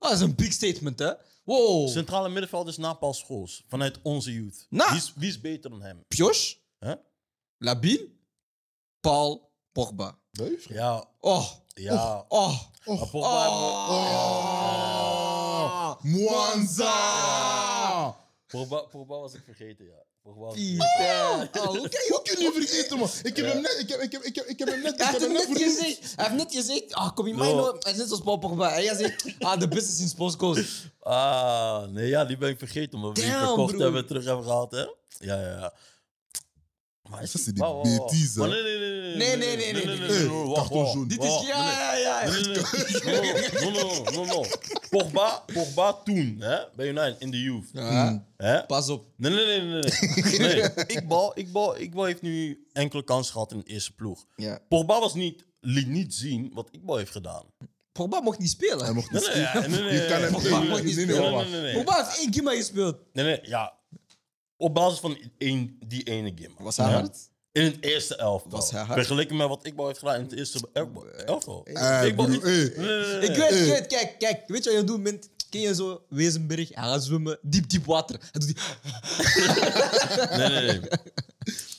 Oh, dat is een big statement, hè? Wow. Centrale middenvelders na Paul Scholes, vanuit onze youth. Na- Wie, is, wie is beter dan hem? Pioche, Hè? Labil, Paul, Pogba. Duif? Ja, Oh, ja. oh, Oh. Pogba Oh. Mwanza! Pogba, Pogba was ik vergeten, ja. Pogba was ik vergeten. Oh, hoe kan je Hoe kun je vergeten, man? Ik heb hem net, ik heb, ik heb, ik heb, ik heb hem net, ik Hij heb heeft hem net gezegd. Hij heeft net gezegd, ah, kom je mij No. nou? Hij is net zoals Paul Pogba. Jij zegt, ah, de beste sinds postcoach. Ah, nee, ja, die ben ik vergeten. We die verkocht broer. hebben, terug hebben gehaald, hè? Ja, ja, ja. Maar Dat is die Wauw, wauw, wauw. bêtise, Maar hè? Nee, nee, nee. Nee, nee, nee, nee, nee, nee. Hey, wacht, carton jaune. Dit is, ja, ja, ja. Nee, nee, nee. No, no, no, no, no. Pogba, Pogba toen, hè? Bij United, in de youth. Ja, Hè? Pas op. Nee, nee, nee, nee. nee. nee. Ikbal, Ikbal, Ikbal heeft nu enkele kansen gehad in de eerste ploeg. Ja. Pogba was niet, liet niet zien wat Ikbal heeft gedaan. Pogba mocht niet spelen. Hij mocht Nee, niet nee, spelen. nee, nee, Je kan hem nee, Pogba nee, mag nee, niet nee, nee, nee, nee, wacht. nee, nee. Pogba heeft één keer maar gespeeld. Nee, nee, ja. Op basis van één, die ene game. Was hij hard? In het eerste elftal. Was hij hard? Vergeleken met wat Ikbal heeft gedaan in het eerste elftal. elftal. Eh, nee, nee. Ik weet, ik weet, kijk, kijk. Weet je wat je doet, bent? Ken je zo Wezenberg? Hij gaat zwemmen, diep, diep water. Hij doet die... Nee, nee, nee.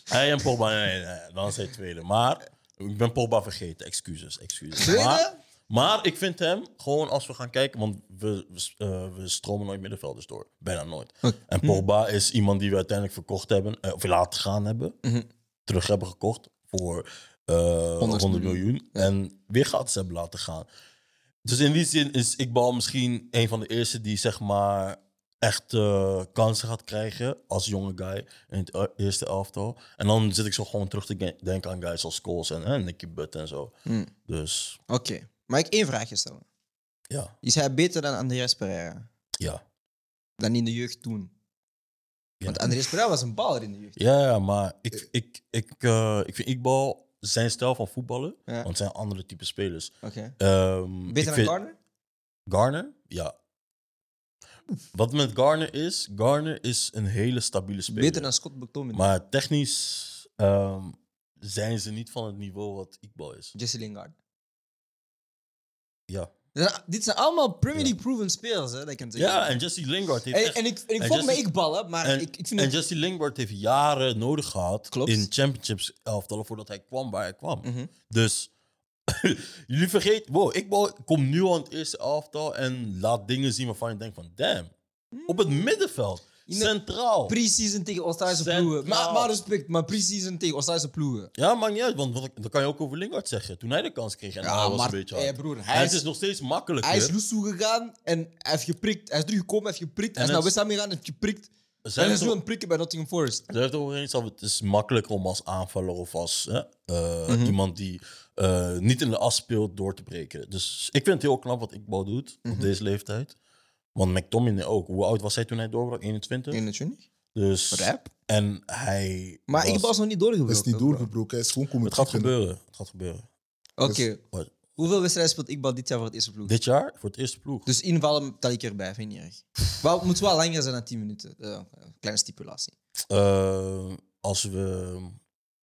Hij en Pogba, nee, nee, nee, dan is hij tweede. Maar ik ben Pogba vergeten, excuses, excuses. Tweede? Maar, maar ik vind hem, gewoon als we gaan kijken, want we, we, eh, we stromen nooit middenvelders door. Bijna nooit. En Pogba is iemand die we uiteindelijk verkocht hebben, eh, of laten gaan hebben. Terug hebben gekocht voor eh 100, miljoen. En weer gratis hebben laten gaan. Dus in die zin is Iqbal misschien een van de eerste die zeg maar echt kansen gaat krijgen als jonge guy in het e- eerste elftal. En dan zit ik zo gewoon terug te denken aan guys als Scholes en hè, Nicky Butt en zo. Hmm. Dus Oké. Mag ik één vraagje stellen? ja, Is hij beter dan Andreas Pereira? ja. Dan in de jeugd toen? Ja. Want Andreas Pereira was een baller in de jeugd. Ja, ja, maar ik, ik, ik, eh, ik vind Iqbal zijn stijl van voetballen, Ja. want het zijn andere type spelers. Oké. Ehm, ik Beter dan Garner? Garner? Ja. Wat met Garner is, Garner is een hele stabiele speler. Beter dan Scott McTominay? Maar technisch ehm, zijn ze niet van het niveau wat Iqbal is. Jesse Lingard. Ja, Dit zijn- Dit zijn allemaal Premier League proven spelers, hè, dat ik kan zeggen. ja en Jesse Lingard heeft En, echt- en ik, en ik en volg me ik ballen, maar en, ik, ik vind en het... Jesse Lingard heeft jaren nodig gehad Klopt. in championships elftallen voordat hij kwam waar hij kwam. Mhm. Dus jullie vergeten, wow, Iqbal komt nu al in het eerste elftal en laat dingen zien waarvan je denkt van damn. Op het middenveld. Centraal. pre-season tegen Australische Centraal. ploegen. Maar, maar respect, maar pre-season tegen Australische ploegen. Ja, maakt niet uit, want wat, dat kan je ook over Lingard zeggen. Toen hij de kans kreeg en hij was maar een beetje eh, broer, En hij het is, is nog steeds makkelijker. hij is Loesoe gegaan en hij heeft geprikt. Hij is teruggekomen, hij heeft geprikt. Hij is naar West Ham gegaan en heeft geprikt. En hij is nu aan het prikken bij Nottingham Forest. Ze heeft over eens dat het is makkelijker om als aanvaller of als hè, eh, Mhm. iemand die eh, niet in de as speelt door te breken. Dus ik vind het heel knap wat Ikbal doet Mhm. op deze leeftijd. Want McTominay ook. Hoe oud was hij toen hij doorbrak? 21? 21. Dus, Rap. En hij. Maar was- ik was nog niet doorgebroken. Hij is niet doorgebroken, hij is gewoon komen Het gaat gebeuren. Het gaat gebeuren. Oké. Wat? Hoeveel wedstrijden speelt Iqbal dit jaar voor het eerste ploeg? Dit jaar voor het eerste ploeg. Dus invallen tel ik erbij, vind ik niet erg. Wel, het moet wel langer zijn dan 10 minuten. Eh, kleine stipulatie. Eh, als we.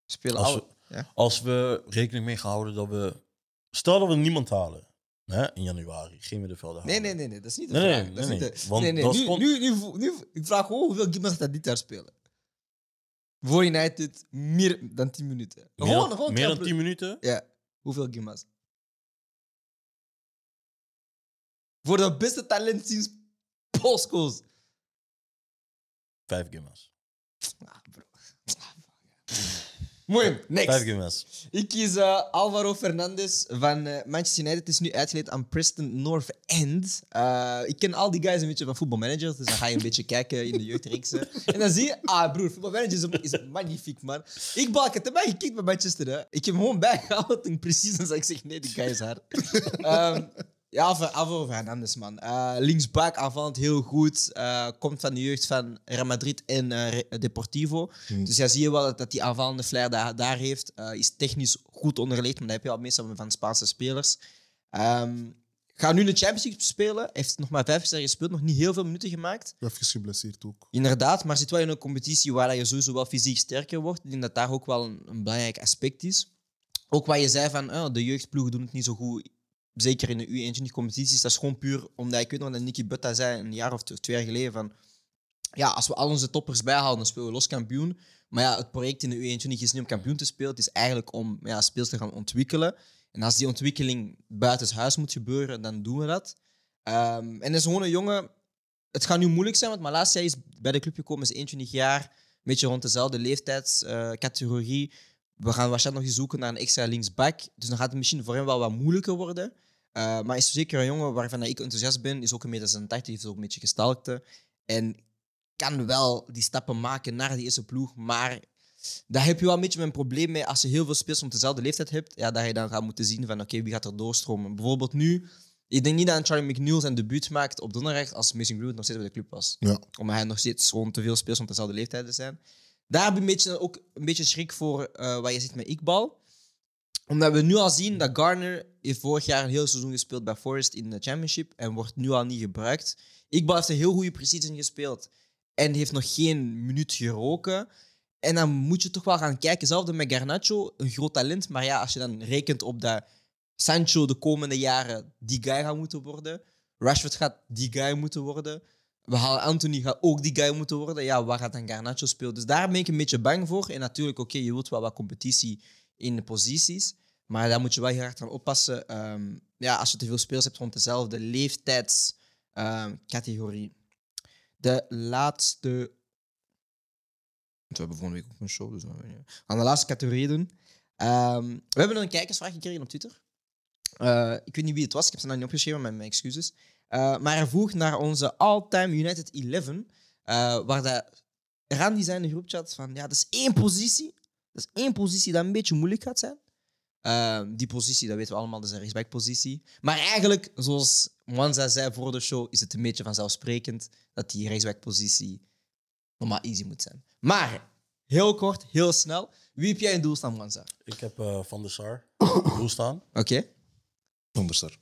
Spelen Als we, ja. als we rekening mee gaan houden dat we. Stel dat we niemand halen hè, in januari, geen middenvelder Nee, halen. nee, nee, nee, dat is niet de Nee, vraag. nee, dat is nee, niet nee. de- Want nee, nee. dat Nu, nu, nu, nu, ik vraag gewoon hoeveel Gimmers dat dit jaar spelen. Voor United meer dan 10 minuten. Meer, gewoon, meer dan klein 10 minuten? Ja, hoeveel Gimmers? Voor de beste talent sinds Polsko's. Vijf gimmers. Ah, bro. Mooi, next. Vijf. Ik kies eh, Alvaro Fernandez van eh, Manchester United. is nu uitgeleend aan Preston North End. Eh, ik ken al die guys een beetje van voetbalmanagers, dus dan ga je een beetje kijken in de jeugdreeksen. En dan zie je, ah broer, voetbalmanager is, is magnifiek, man. Ik balk het erbij gekeken bij Manchester. Hè. Ik heb hem gewoon bijgehaald en precies dan zeg ik zeg, nee, die guy is hard. Ehm, ja, Alva- Alvaro Fernandez, man. Eh, linksback aanvallend heel goed. Eh, komt van de jeugd van Real Madrid en eh, Deportivo. Dus ja, zie je wel dat, die aanvallende flair daar, daar heeft. Is technisch goed onderlegd, maar dat heb je al meestal van Spaanse spelers. Gaat nu de Champions League spelen. Heeft nog maar vijf wedstrijden gespeeld, nog niet heel veel minuten gemaakt. Even geblesseerd ook. Inderdaad, maar zit wel in een competitie waar je sowieso wel fysiek sterker wordt. Ik denk dat daar ook wel een, een belangrijk aspect is. Ook wat je zei van de jeugdploegen doen het niet zo goed. Zeker in de U21-competities. Dat is gewoon puur omdat ik weet nog dat Nicky Butta zei een jaar of twee jaar geleden van ja, als we al onze toppers bijhalen, dan spelen we los kampioen. Maar ja, het project in de U21 is niet om kampioen te spelen. Het is eigenlijk om ja, speels te gaan ontwikkelen. En als die ontwikkeling buiten huis moet gebeuren, dan doen we dat. Ehm, en dat is gewoon een jongen... Het gaat nu moeilijk zijn, want Malasia is bij de club gekomen, is 21 jaar. Een beetje rond dezelfde leeftijdscategorie. We gaan waarschijnlijk nog eens zoeken naar een extra linksback. Dus dan gaat het misschien voor hem wel wat moeilijker worden. Uh, maar is zeker een jongen waarvan ik enthousiast ben. Is ook een meter 86, heeft ook een beetje gestalkte. En kan wel die stappen maken naar die eerste ploeg. Maar daar heb je wel een beetje een probleem mee als je heel veel spelers op dezelfde leeftijd hebt. Ja, dat je dan gaat moeten zien van oké, wie gaat er doorstromen. Bijvoorbeeld nu, ik denk niet dat Charlie McNeil zijn debuut maakt op donderdag als Mason Greenwood nog steeds bij de club was. Ja. Omdat hij nog steeds gewoon te veel spelers op dezelfde leeftijd zijn. Daar heb ik een beetje, ook een beetje schrik voor uh, wat je zegt met Ikbal. Omdat we nu al zien dat Garner heeft vorig jaar een heel seizoen gespeeld bij Forest in de Championship en wordt nu al niet gebruikt. Ikbal heeft een heel goede precisie gespeeld en heeft nog geen minuut geroken. En dan moet je toch wel gaan kijken. Hetzelfde met Garnacho, een groot talent. Maar ja, als je dan rekent op dat Sancho de komende jaren die guy gaat moeten worden. Rashford gaat die guy moeten worden. We halen Anthony gaat ook die guy moeten worden. Ja, waar gaat dan Garnacho spelen? Dus daar ben ik een beetje bang voor. En natuurlijk, oké, je wilt wel wat competitie in de posities. Maar daar moet je wel heel hard aan oppassen. Um, ja, als je te veel spelers hebt rond dezelfde leeftijdscategorie. De laatste we hebben volgende week ook een show, dus we gaan de laatste categorie doen. Um, we hebben een kijkersvraag gekregen op Twitter. Uh, ik weet niet wie het was, ik heb ze nog niet opgeschreven, met mijn excuses. Uh, maar hij vroeg naar onze all-time United 11, uh, waar de Randy zijn in de groepchat van, ja, dat is één positie. Dat is één positie dat een beetje moeilijk gaat zijn. Uh, die positie, dat weten we allemaal, dat is een rechtsbackpositie. Maar eigenlijk, zoals Mwanza zei voor de show, is het een beetje vanzelfsprekend dat die rechtsbackpositie nog maar easy moet zijn. Maar, heel kort, heel snel. Wie heb jij in doel staan, Mwanza? Ik heb uh, Van der Sar in doel staan. Oké. Okay. Van der Sar.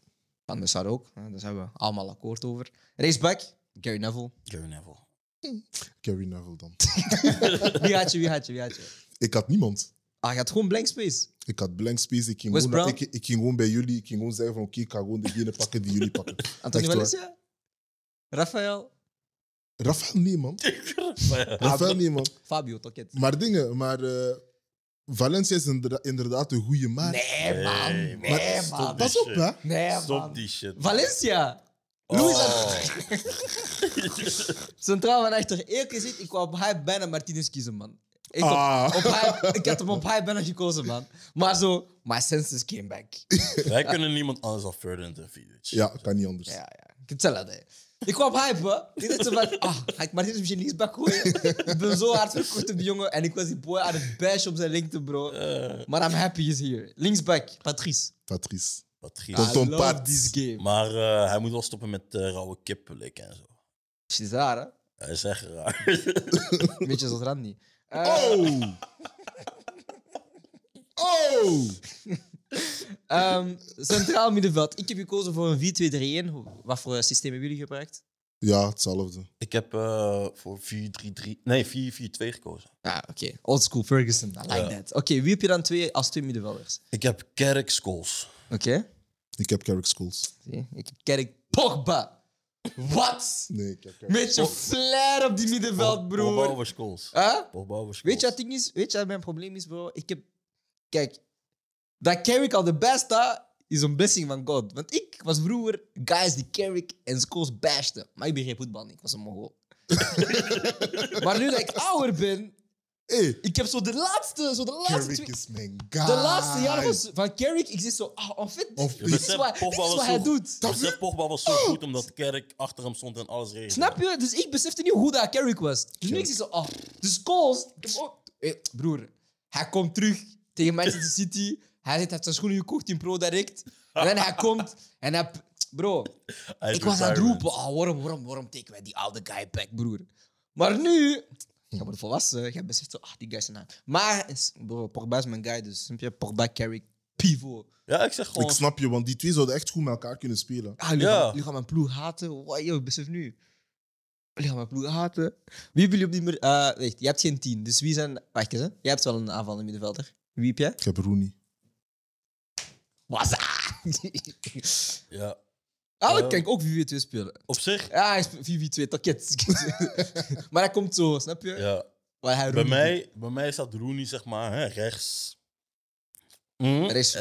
Van Sar ook. Daar zijn we allemaal akkoord over. Rechtsback, Gary Neville. Gary Neville. Gary Neville dan. wie had je, wie had je, wie had je? Ik had niemand. Ah, je had gewoon blank space. Ik had blank space. Ik ging, West gewoon, ik, ik ging gewoon bij jullie. Ik ging gewoon zeggen van oké, ik ga gewoon degene pakken die jullie pakken. Anthony. Valencia? Rafael? Rafael nee, man. Maar ja. Rafael nee, man. Fabio Toket. Maar dingen, maar eh, Valencia is inderdaad, inderdaad een goede maat. Nee, man. Nee, Nee, man. Stop Pas op, hè. Nee, Stop man. die shit. Valencia. Louis Oh. Centraal van achter. Eerlijk gezegd, ik wou op hij bijna Martinez kiezen, man. Ik, op- Ah. op ik had hem op hij bijna gekozen, man. Maar zo, my senses came back. Wij kunnen niemand anders dan Ferdinand en Vidic. Ja, kan niet anders. Ja, ja. Ik heb hetzelfde. Ik kwam op hype. Ik dacht zo van, ah, ga ik Martinez misschien linksback gooien? ik ben zo hard verkocht op die jongen. En ik was die boy aan het bashen op zijn linkte, bro. Maar I'm happy he's here. Linksback, Patrice. Patrice. Patrice. Tonton I love Pat. this game. Maar eh, hij moet wel stoppen met eh, rauwe kip likken en zo. Shit is raar, hè? Hij is echt raar. Beetje zoals Randy. Eh, Oh! Oh! Ehm, centraal middenveld. Ik heb gekozen voor een 4-2-3-1. Hoe- Wat voor systeem hebben jullie gebruikt? Ja, hetzelfde. ik heb eh, voor 4-3-3... Nee, 4-4-2 gekozen. Ah, oké. Old school Ferguson. I like Ja. that. Oké, wie heb je dan twee als twee middenvelders? Ik heb Kerk Scholes. Oké. Ik heb Carrick Schools. Zie, Ik heb Kerk Pogba. Wat? Nee, ik heb Carrick. Beetje flair op die middenveld, Pogba broer. over Scholes. Huh? Pogba over Scholes. Weet je wat ding is? Weet je wat mijn probleem is, bro? Ik heb... Kijk, dat Carrick al de best had, is een blessing van God. Want ik was vroeger guys die Carrick en Scholes bashten. Maar ik begreep voetbal niet. Ik was een mogol. maar nu dat ik ouder ben, Hey, ik heb zo de laatste, zo de laatste Carrick is mijn guy. De laatste jaren was van Carrick, ik zeg zo, ah, en fait, Of- dit is wat, dit is was wat zo- hij doet. Besef, Pogba was zo goed omdat Kerk achter hem stond en alles regelde. Snap je? Dus ik besefte niet hoe dat Carrick was. Dus nu ik zie zo, oh, de Scholes... Eh, broer, hij komt terug tegen Manchester City. Hij hij heeft zijn schoenen gekocht in Pro Direct. En dan hij komt en hij... Bro, ik was aan het roepen, oh, waarom, waarom, waarom tekenen wij die oude guy back, broer? Maar nu... Je wordt volwassen, je beseft zo, ah, die guy is een Maar, is- bro, Pogba is mijn guy, dus snap je? Pogba, Carrick, pivot. Ja, ik zeg gewoon... Ik snap je, want die twee zouden echt goed met elkaar kunnen spelen. Ah, jullie, Ja. gaan, jullie gaan mijn ploeg haten. Wow, yo, besef nu. Jullie gaan mijn ploeg haten. Wie hebben jullie op die... mer- eh wacht, je hebt geen tien. Dus wie zijn... Wacht eens, hè. Jij hebt wel een aanvallende middenvelder. Wie heb jij? Ik heb Rooney. Waza! Ja. Ah, dan Eh. kan ik ook 4-4-2 spelen. Op zich, Ja, hij is 4-4-2, takket. maar hij komt zo, snap je? ja. Waar hij Bij mij, bij mij staat Rooney, zeg maar, hè, rechts. Mhm, Rechts, ja.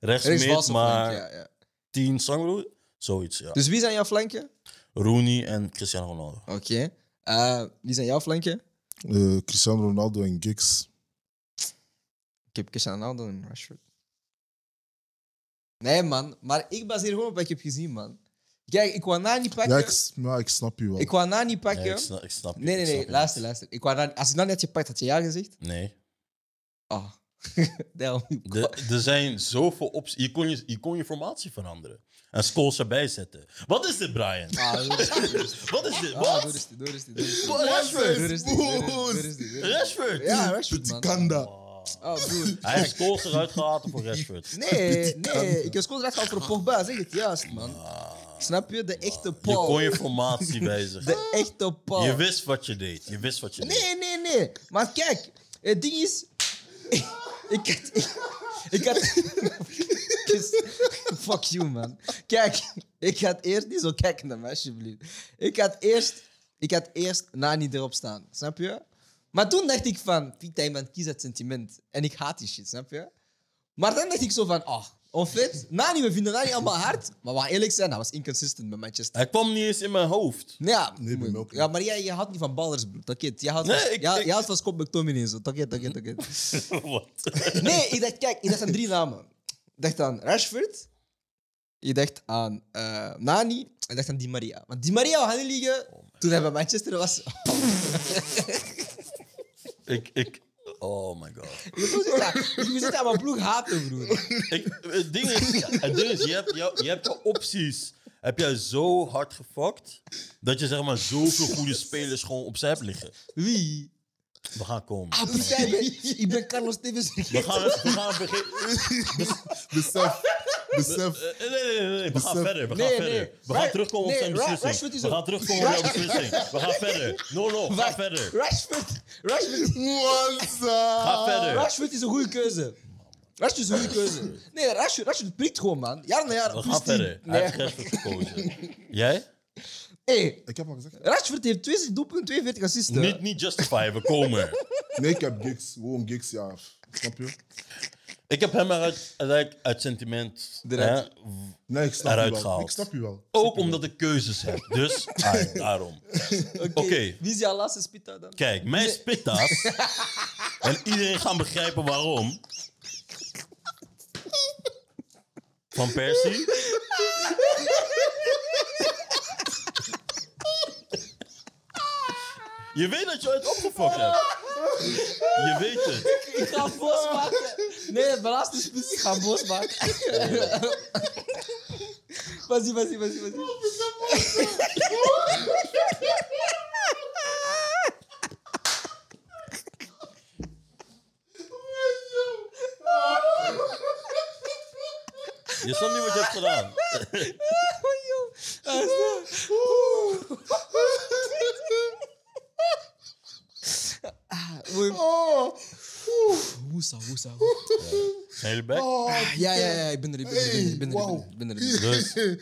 rechts, mid, maar flank, ja, ja. 10 Sangro, zoiets, ja. Dus wie zijn jouw flanken? Rooney en Cristiano Ronaldo. Oké. Eh, wie zijn jouw flanken? Eh, Cristiano Ronaldo en Giggs. Ik heb Cristiano Ronaldo en Rashford. Nee, man. Maar ik baseer gewoon op wat ik heb gezien, man. Kijk, ik wou Nani pakken. Ja, ik, s- ja, ik snap je wel. Ik wou Nani Ja, pakken. ik, snap, ik snap je, nee, nee, ik snap nee. je. Luister, luister. Ik wou Nani, als ik had gepakt, had je ja gezegd? Nee. Oh. De- Er zijn zoveel opties. Je kon je, je kon je formatie veranderen. En Scholes erbij zetten. Wat is dit, Brian? Ah, doe rustig. Wat is dit? Ah, Wat? doe rustig, doe rustig, doe rustig. Wat? Rashford? Doe rustig, doe rustig, doe rustig, doe rustig. Rashford? Ja, Rashford, man. Kanda. Oh, broer. Hij heeft Scholes eruit gehaald voor Rashford. Nee, nee. Ik heb Scholes eruit gehaald voor Pogba. Zeg het juist, man. Snap je? De echte Je Paul. kon je formatie wijzigen. De echte Paul. Je wist wat je deed. Je wist wat je deed. Nee, nee, nee. Maar kijk, het ding is. Ik had. Ik had. Fuck you, man. Kijk, ik had eerst. Niet zo kijken naar mij, alsjeblieft. Ik had eerst. Ik had eerst Nani erop staan, snap je? Maar toen dacht ik van. Piet, iemand kiest het sentiment. En ik haat die shit, snap je? Maar dan dacht ik zo van. Oh, en fait, Nani, we vinden Nani allemaal hard. Maar we eerlijk zijn, hij was inconsistent met Manchester. Hij kwam niet eens in mijn hoofd. Ja, Nee, ook niet. ja maar jij, jij houdt niet van ballers, bro. Dat Jij houdt Nee, van, ik- jij, ik- jij houdt van Scott McTominay en zo. Dat dat dat dat Wat? Nee, ik dacht, kijk, ik dacht aan drie namen. Ik dacht aan Rashford. Ik dacht aan eh, Nani. Ik dacht aan Di Maria. Want Di Maria wou gaan liggen toen hij bij Manchester was. ik, ik... Oh my god. Je zit aan, je zit aan mijn ploeg haten, broer. Ik, het, ding is, het ding is, je hebt, jou- je hebt je opties. Heb jij zo hard gefokt dat je zeg maar zoveel goede spelers gewoon opzij hebt liggen? Wie? We gaan komen. Ah, Pieter, ik ben, ik ben Carlos Tevez. We gaan, we gaan vergeten. Besef. Besef. Eh, Nee, nee, nee, nee, we gaan verder. We gaan Nee, verder. nee. We gaan terugkomen op zijn beslissing. Rashford is We gaan terugkomen op jouw beslissing. We gaan verder. No, no, ga verder. Rashford, Rashford. Ga verder. Rashford is een goede keuze. Rashford is een goede keuze. Nee, Rashford, Rashford prikt gewoon, man. Jaar na jaar. We gaan 10. verder. Hij heeft Rashford gekozen. Jij? Hey, Ik heb al gezegd. Rashford heeft 20 doelpunten, 42 assists. hè. Niet, niet justify, we komen. Nee, ik heb Giggs. Gewoon Giggs, ja. Snap je? Ik heb hem eruit, uit, uit sentiment Eruit. hè, Nee, ik snap Eruit je wel. gehaald. Ik snap je wel. Ook omdat ik keuzes heb. Dus ah, daarom. Oké. Wie is jouw laatste spita dan? Kijk, mijn spitta's. en iedereen gaat begrijpen waarom. Van Persie. Je weet dat je ooit opgefokt hebt. Je weet het. Ik ga boos maken. Nee, laatste spits, ik ga hem boos maken. Vas-y, vas-y, vas-y, vas-y. Je snapt niet wat je hebt gedaan. Oh, Woesa, woesa. Zijn jullie back? Ja, ja, ja, ik ben er, ik ben er, ik ben er, ik ben er, ik ben er, ik ben er. Dus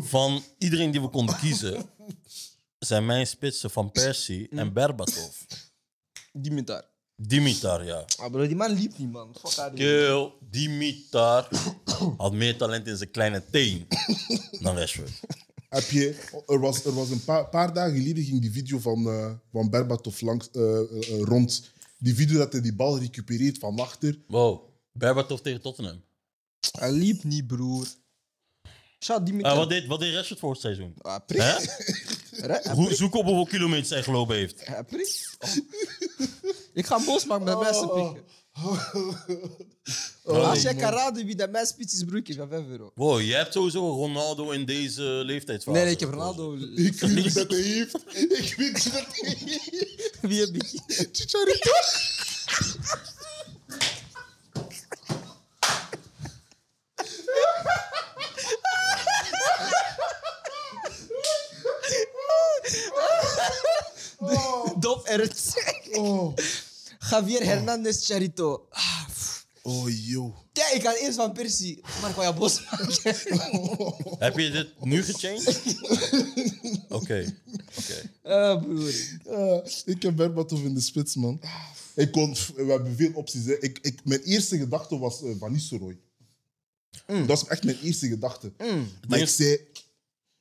van iedereen die we konden kiezen, zijn mijn spitsen Van Persie en Berbatov. Dimitar. Dimitar, ja. Ah, bro, die man liep niet, man. Fuck out. Kill, Dimitar had meer talent in zijn kleine teen dan Rashford. Heb je, er was, er was een paar, paar dagen geleden ging die video van, eh van Berbatov langs, eh, eh, rond. Die video dat hij die bal recupereert van achter. Wow, Berbatov tegen Tottenham. Hij liep niet, broer. Dimitar. Ah, wat, deed, wat deed Rashford voor het seizoen? Ah, prik. Hè? Re- hij Hoe- Zoek op hoeveel kilometers hij gelopen heeft. Hij prik. Oh. Ik ga hem boos maken met mensen pikken. Als jij kan raden wie de mijn spits is, broer, ik geef 5 euro. Wow, je hebt sowieso Ronaldo in deze leeftijdsfase. Nee, nee, ik heb Ronaldo. Ik weet niet dat hij heeft. Ik weet niet dat hij heeft. Wie heb ik? Chicharito. Dof Ernst. Oh, Javier Hernandez Charito. Ah, oh yo. Kijk, ik had eerst van Persie, maar ik wou boos maken. Heb je dit nu gechanged? Oké, oké. Ah, broer. Ah, ik heb Berbatov in de spits, man. Ik kon, we hebben veel opties. Hè. Ik, ik, mijn eerste gedachte was Van Nistelrooy. Dat was echt mijn eerste gedachte. Maar ik zei...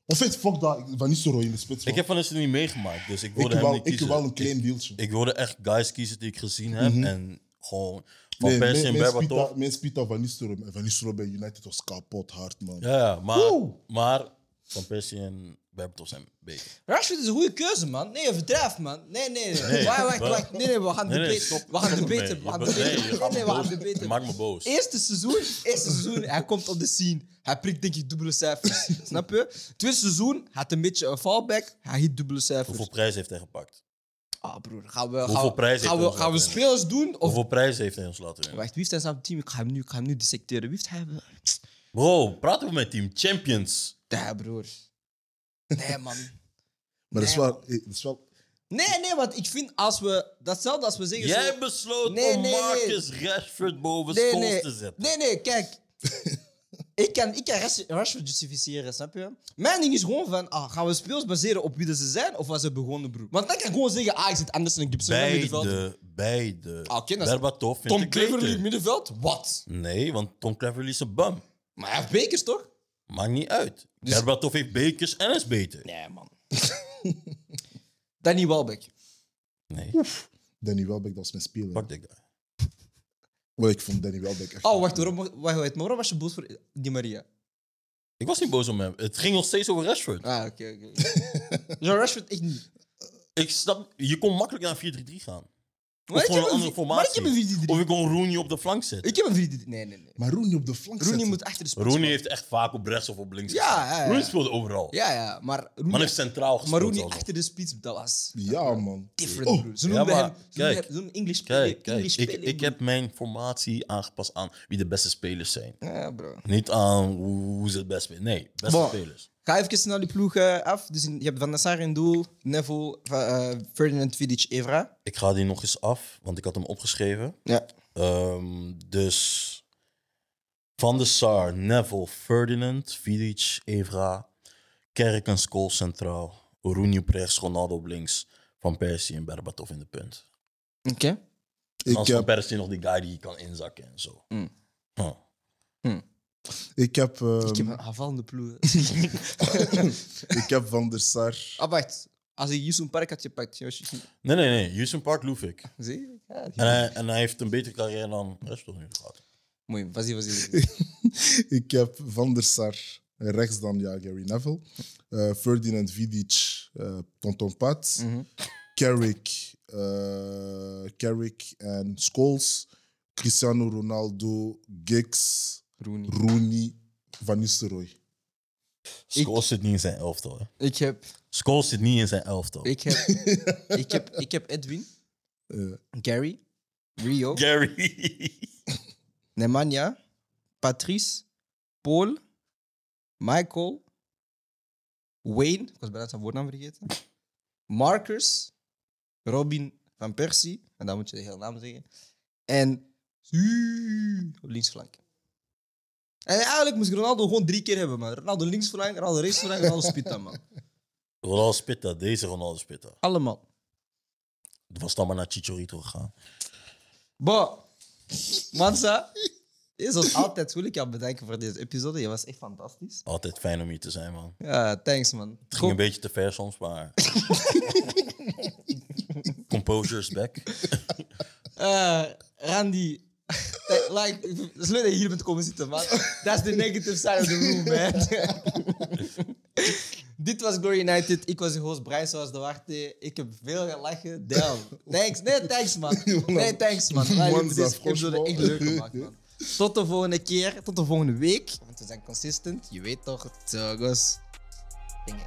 Of het fuck dat, Van Nistelrooy in de spits. Ik heb van deze niet meegemaakt, dus ik ik, wilde hem wel, niet ik kiezen. wel een klein deeltje. Ik wilde echt guys kiezen die ik gezien heb. En gewoon van Nee, Persie en Berbatov. spita, mijn spita Van Nistelrooy. Van Nistelrooy bij United was kapot hard, man. Ja, ja, maar, Woe! maar van Persie en Berbatov zijn beter. Rashford is een goede keuze, man. Nee, verdrijf, man. Nee, nee, nee. Wacht, wacht. Nee, nee, we gaan debaten. stop. We gaan debaten. ermee. We gaan nee, we gaan debaten. je maakt me boos. Eerste seizoen, eerste seizoen, hij komt op de scene. Hij prikt denk ik dubbele cijfers. Snap je? Tweede seizoen, hij had een beetje een fallback. Hij hit dubbele cijfers. Hoeveel prijs heeft hij gepakt? Ah, broer. Gaan we, Hoeveel gaan, prijs gaan, we, gaan we spelers doen? Of... Hoeveel prijs heeft hij ons laten winnen? Wacht, wie heeft hij zijn team? Ik ga hem nu, ik ga hem nu dissecteren. Wie heeft hij... Bro, praten we met team Champions. Nee, broer. Nee, man. Maar dat is Nee, wel... Dat is wel Nee, nee, want ik vind als we... Datzelfde als we zeggen... Jij zo- besloot Nee, om nee, nee. Marcus Rashford boven nee, Scholes nee. te zetten. Nee, nee, kijk. ik kan, ik kan Rash- Rashford justificeren, snap je? Mijn ding is gewoon van, ah, gaan we speels baseren op wie ze zijn of wat ze begonnen, broer? Want dan kan ik gewoon zeggen, ah, ik zit Anderson en Gibson in middenveld. Beide, beide. Ah, oké, dat is- Berbatov vind Tom ik Cleverley beter. middenveld? Wat? Nee, want Tom Cleverley is een bum. Maar hij heeft bekers, toch? Maakt niet uit. Berbatov heeft bekers en is beter. Nee, man. Danny Welbeck. Nee, Danny Welbeck, dat was mijn speler. that guy. Maar ik vond Danny Welbeck echt... Oh, wacht, waarom, wacht, waarom was je boos voor Di Maria? Ik was niet boos om hem. Het ging nog steeds over Rashford. Ah, oké, oké. Jean Rashford echt niet. Ik snap, je kon makkelijk naar 4-3-3 gaan. Maar ik gewoon heb een andere vi- Maar ik heb een 4-3-3. Of ik kon Rooney op de flank zetten. Ik heb een 4-3-3. Nee, nee, nee. Maar Rooney op de flank Rooney zetten. moet achter de spits. Rooney heeft echt vaak op rechts of op links Ja, gestaan. ja, ja. Rooney speelde overal. Ja, ja, maar Rooney, Man heeft centraal maar gespeeld. Rooney zelfs. achter de spits, dat was Ja, man. different, Oh. Ze ja, noemden maar hem, ze kijk. noemden hem- English Kijk, kijk. English Ik, heb mijn formatie aangepast aan wie de beste spelers zijn. Ja, bro. Niet aan hoe, hoe ze het best spelen. Nee, beste Bon. spelers. Ga even snel die ploeg eh, af. Dus in- je hebt Van der Sar in doel, Neville, eh, Ferdinand Vidic, Evra. Ik ga die nog eens af, want ik had hem opgeschreven. Ja. Ehm, dus Van der Sar, Neville, Ferdinand, Vidic, Evra, Kerk en centraal, Rooney op rechts, Ronaldo op links, Van Persie en Berbatov in de punt. Oké. En Ik is Van heb, Persie nog die guy die je kan inzakken en zo. Mm. Huh. Ik, heb, ehm, Ik heb een aanvallende ploeg. ik heb Van der Sar. ah, wacht. Als ik Yusuf Park had gepakt, Yoshi. Nee, nee, nee. Houston Park loef ik. Zie je? Ja, En hij, en hij heeft een betere carrière dan Rashford nu gehad. Mooi, was was die. ik heb Van der Sar. Rechts dan ja, Gary Neville. Eh, Ferdinand Vidic, eh, Tonton Pat. Mhm. Carrick, eh, Carrick en Scholes. Cristiano Ronaldo, Giggs, Rooney. Rooney, Van Nistelrooy. Scholes zit niet in zijn elftal. Hè. Ik heb, Scholes zit niet in zijn elftal. ik heb, ik heb, ik heb Edwin, Eh, Gary, Rio, Gary. Nemanja, Patrice, Paul, Michael, Wayne, ik was bijna zijn voornaam vergeten, Marcus, Robin van Persie, en dan moet je de hele naam zeggen, en op linksflank. En eigenlijk moest Ronaldo gewoon drie keer hebben, man. Ronaldo linksflank, Ronaldo rechtsflank, Ronaldo spita, man. Ronaldo Spitta, deze Ronaldo Spitta. Allemaal. Was dan maar naar Chicharito gegaan. Bo, Mansa, je zoals altijd wil ik jou bedanken voor deze episode. Je was echt fantastisch. Altijd fijn om hier te zijn, man. Ja, thanks, man. Het ging een beetje te ver soms, maar... Composure is back. Eh, Randy. Eh, like, het is leuk dat je hier bent komen zitten, man. That's the negative side of the room, man. Dit was Glory United. Ik was de host Brian zoals de Warte. Ik heb veel gelachen. Damn. Thanks. Nee, thanks, man. Nee, thanks, man. Deze dat episode was echt leuk gemaakt, man. Tot de volgende keer. Tot de volgende week. Want we zijn consistent. Je weet toch, het uh, goes. Dingen.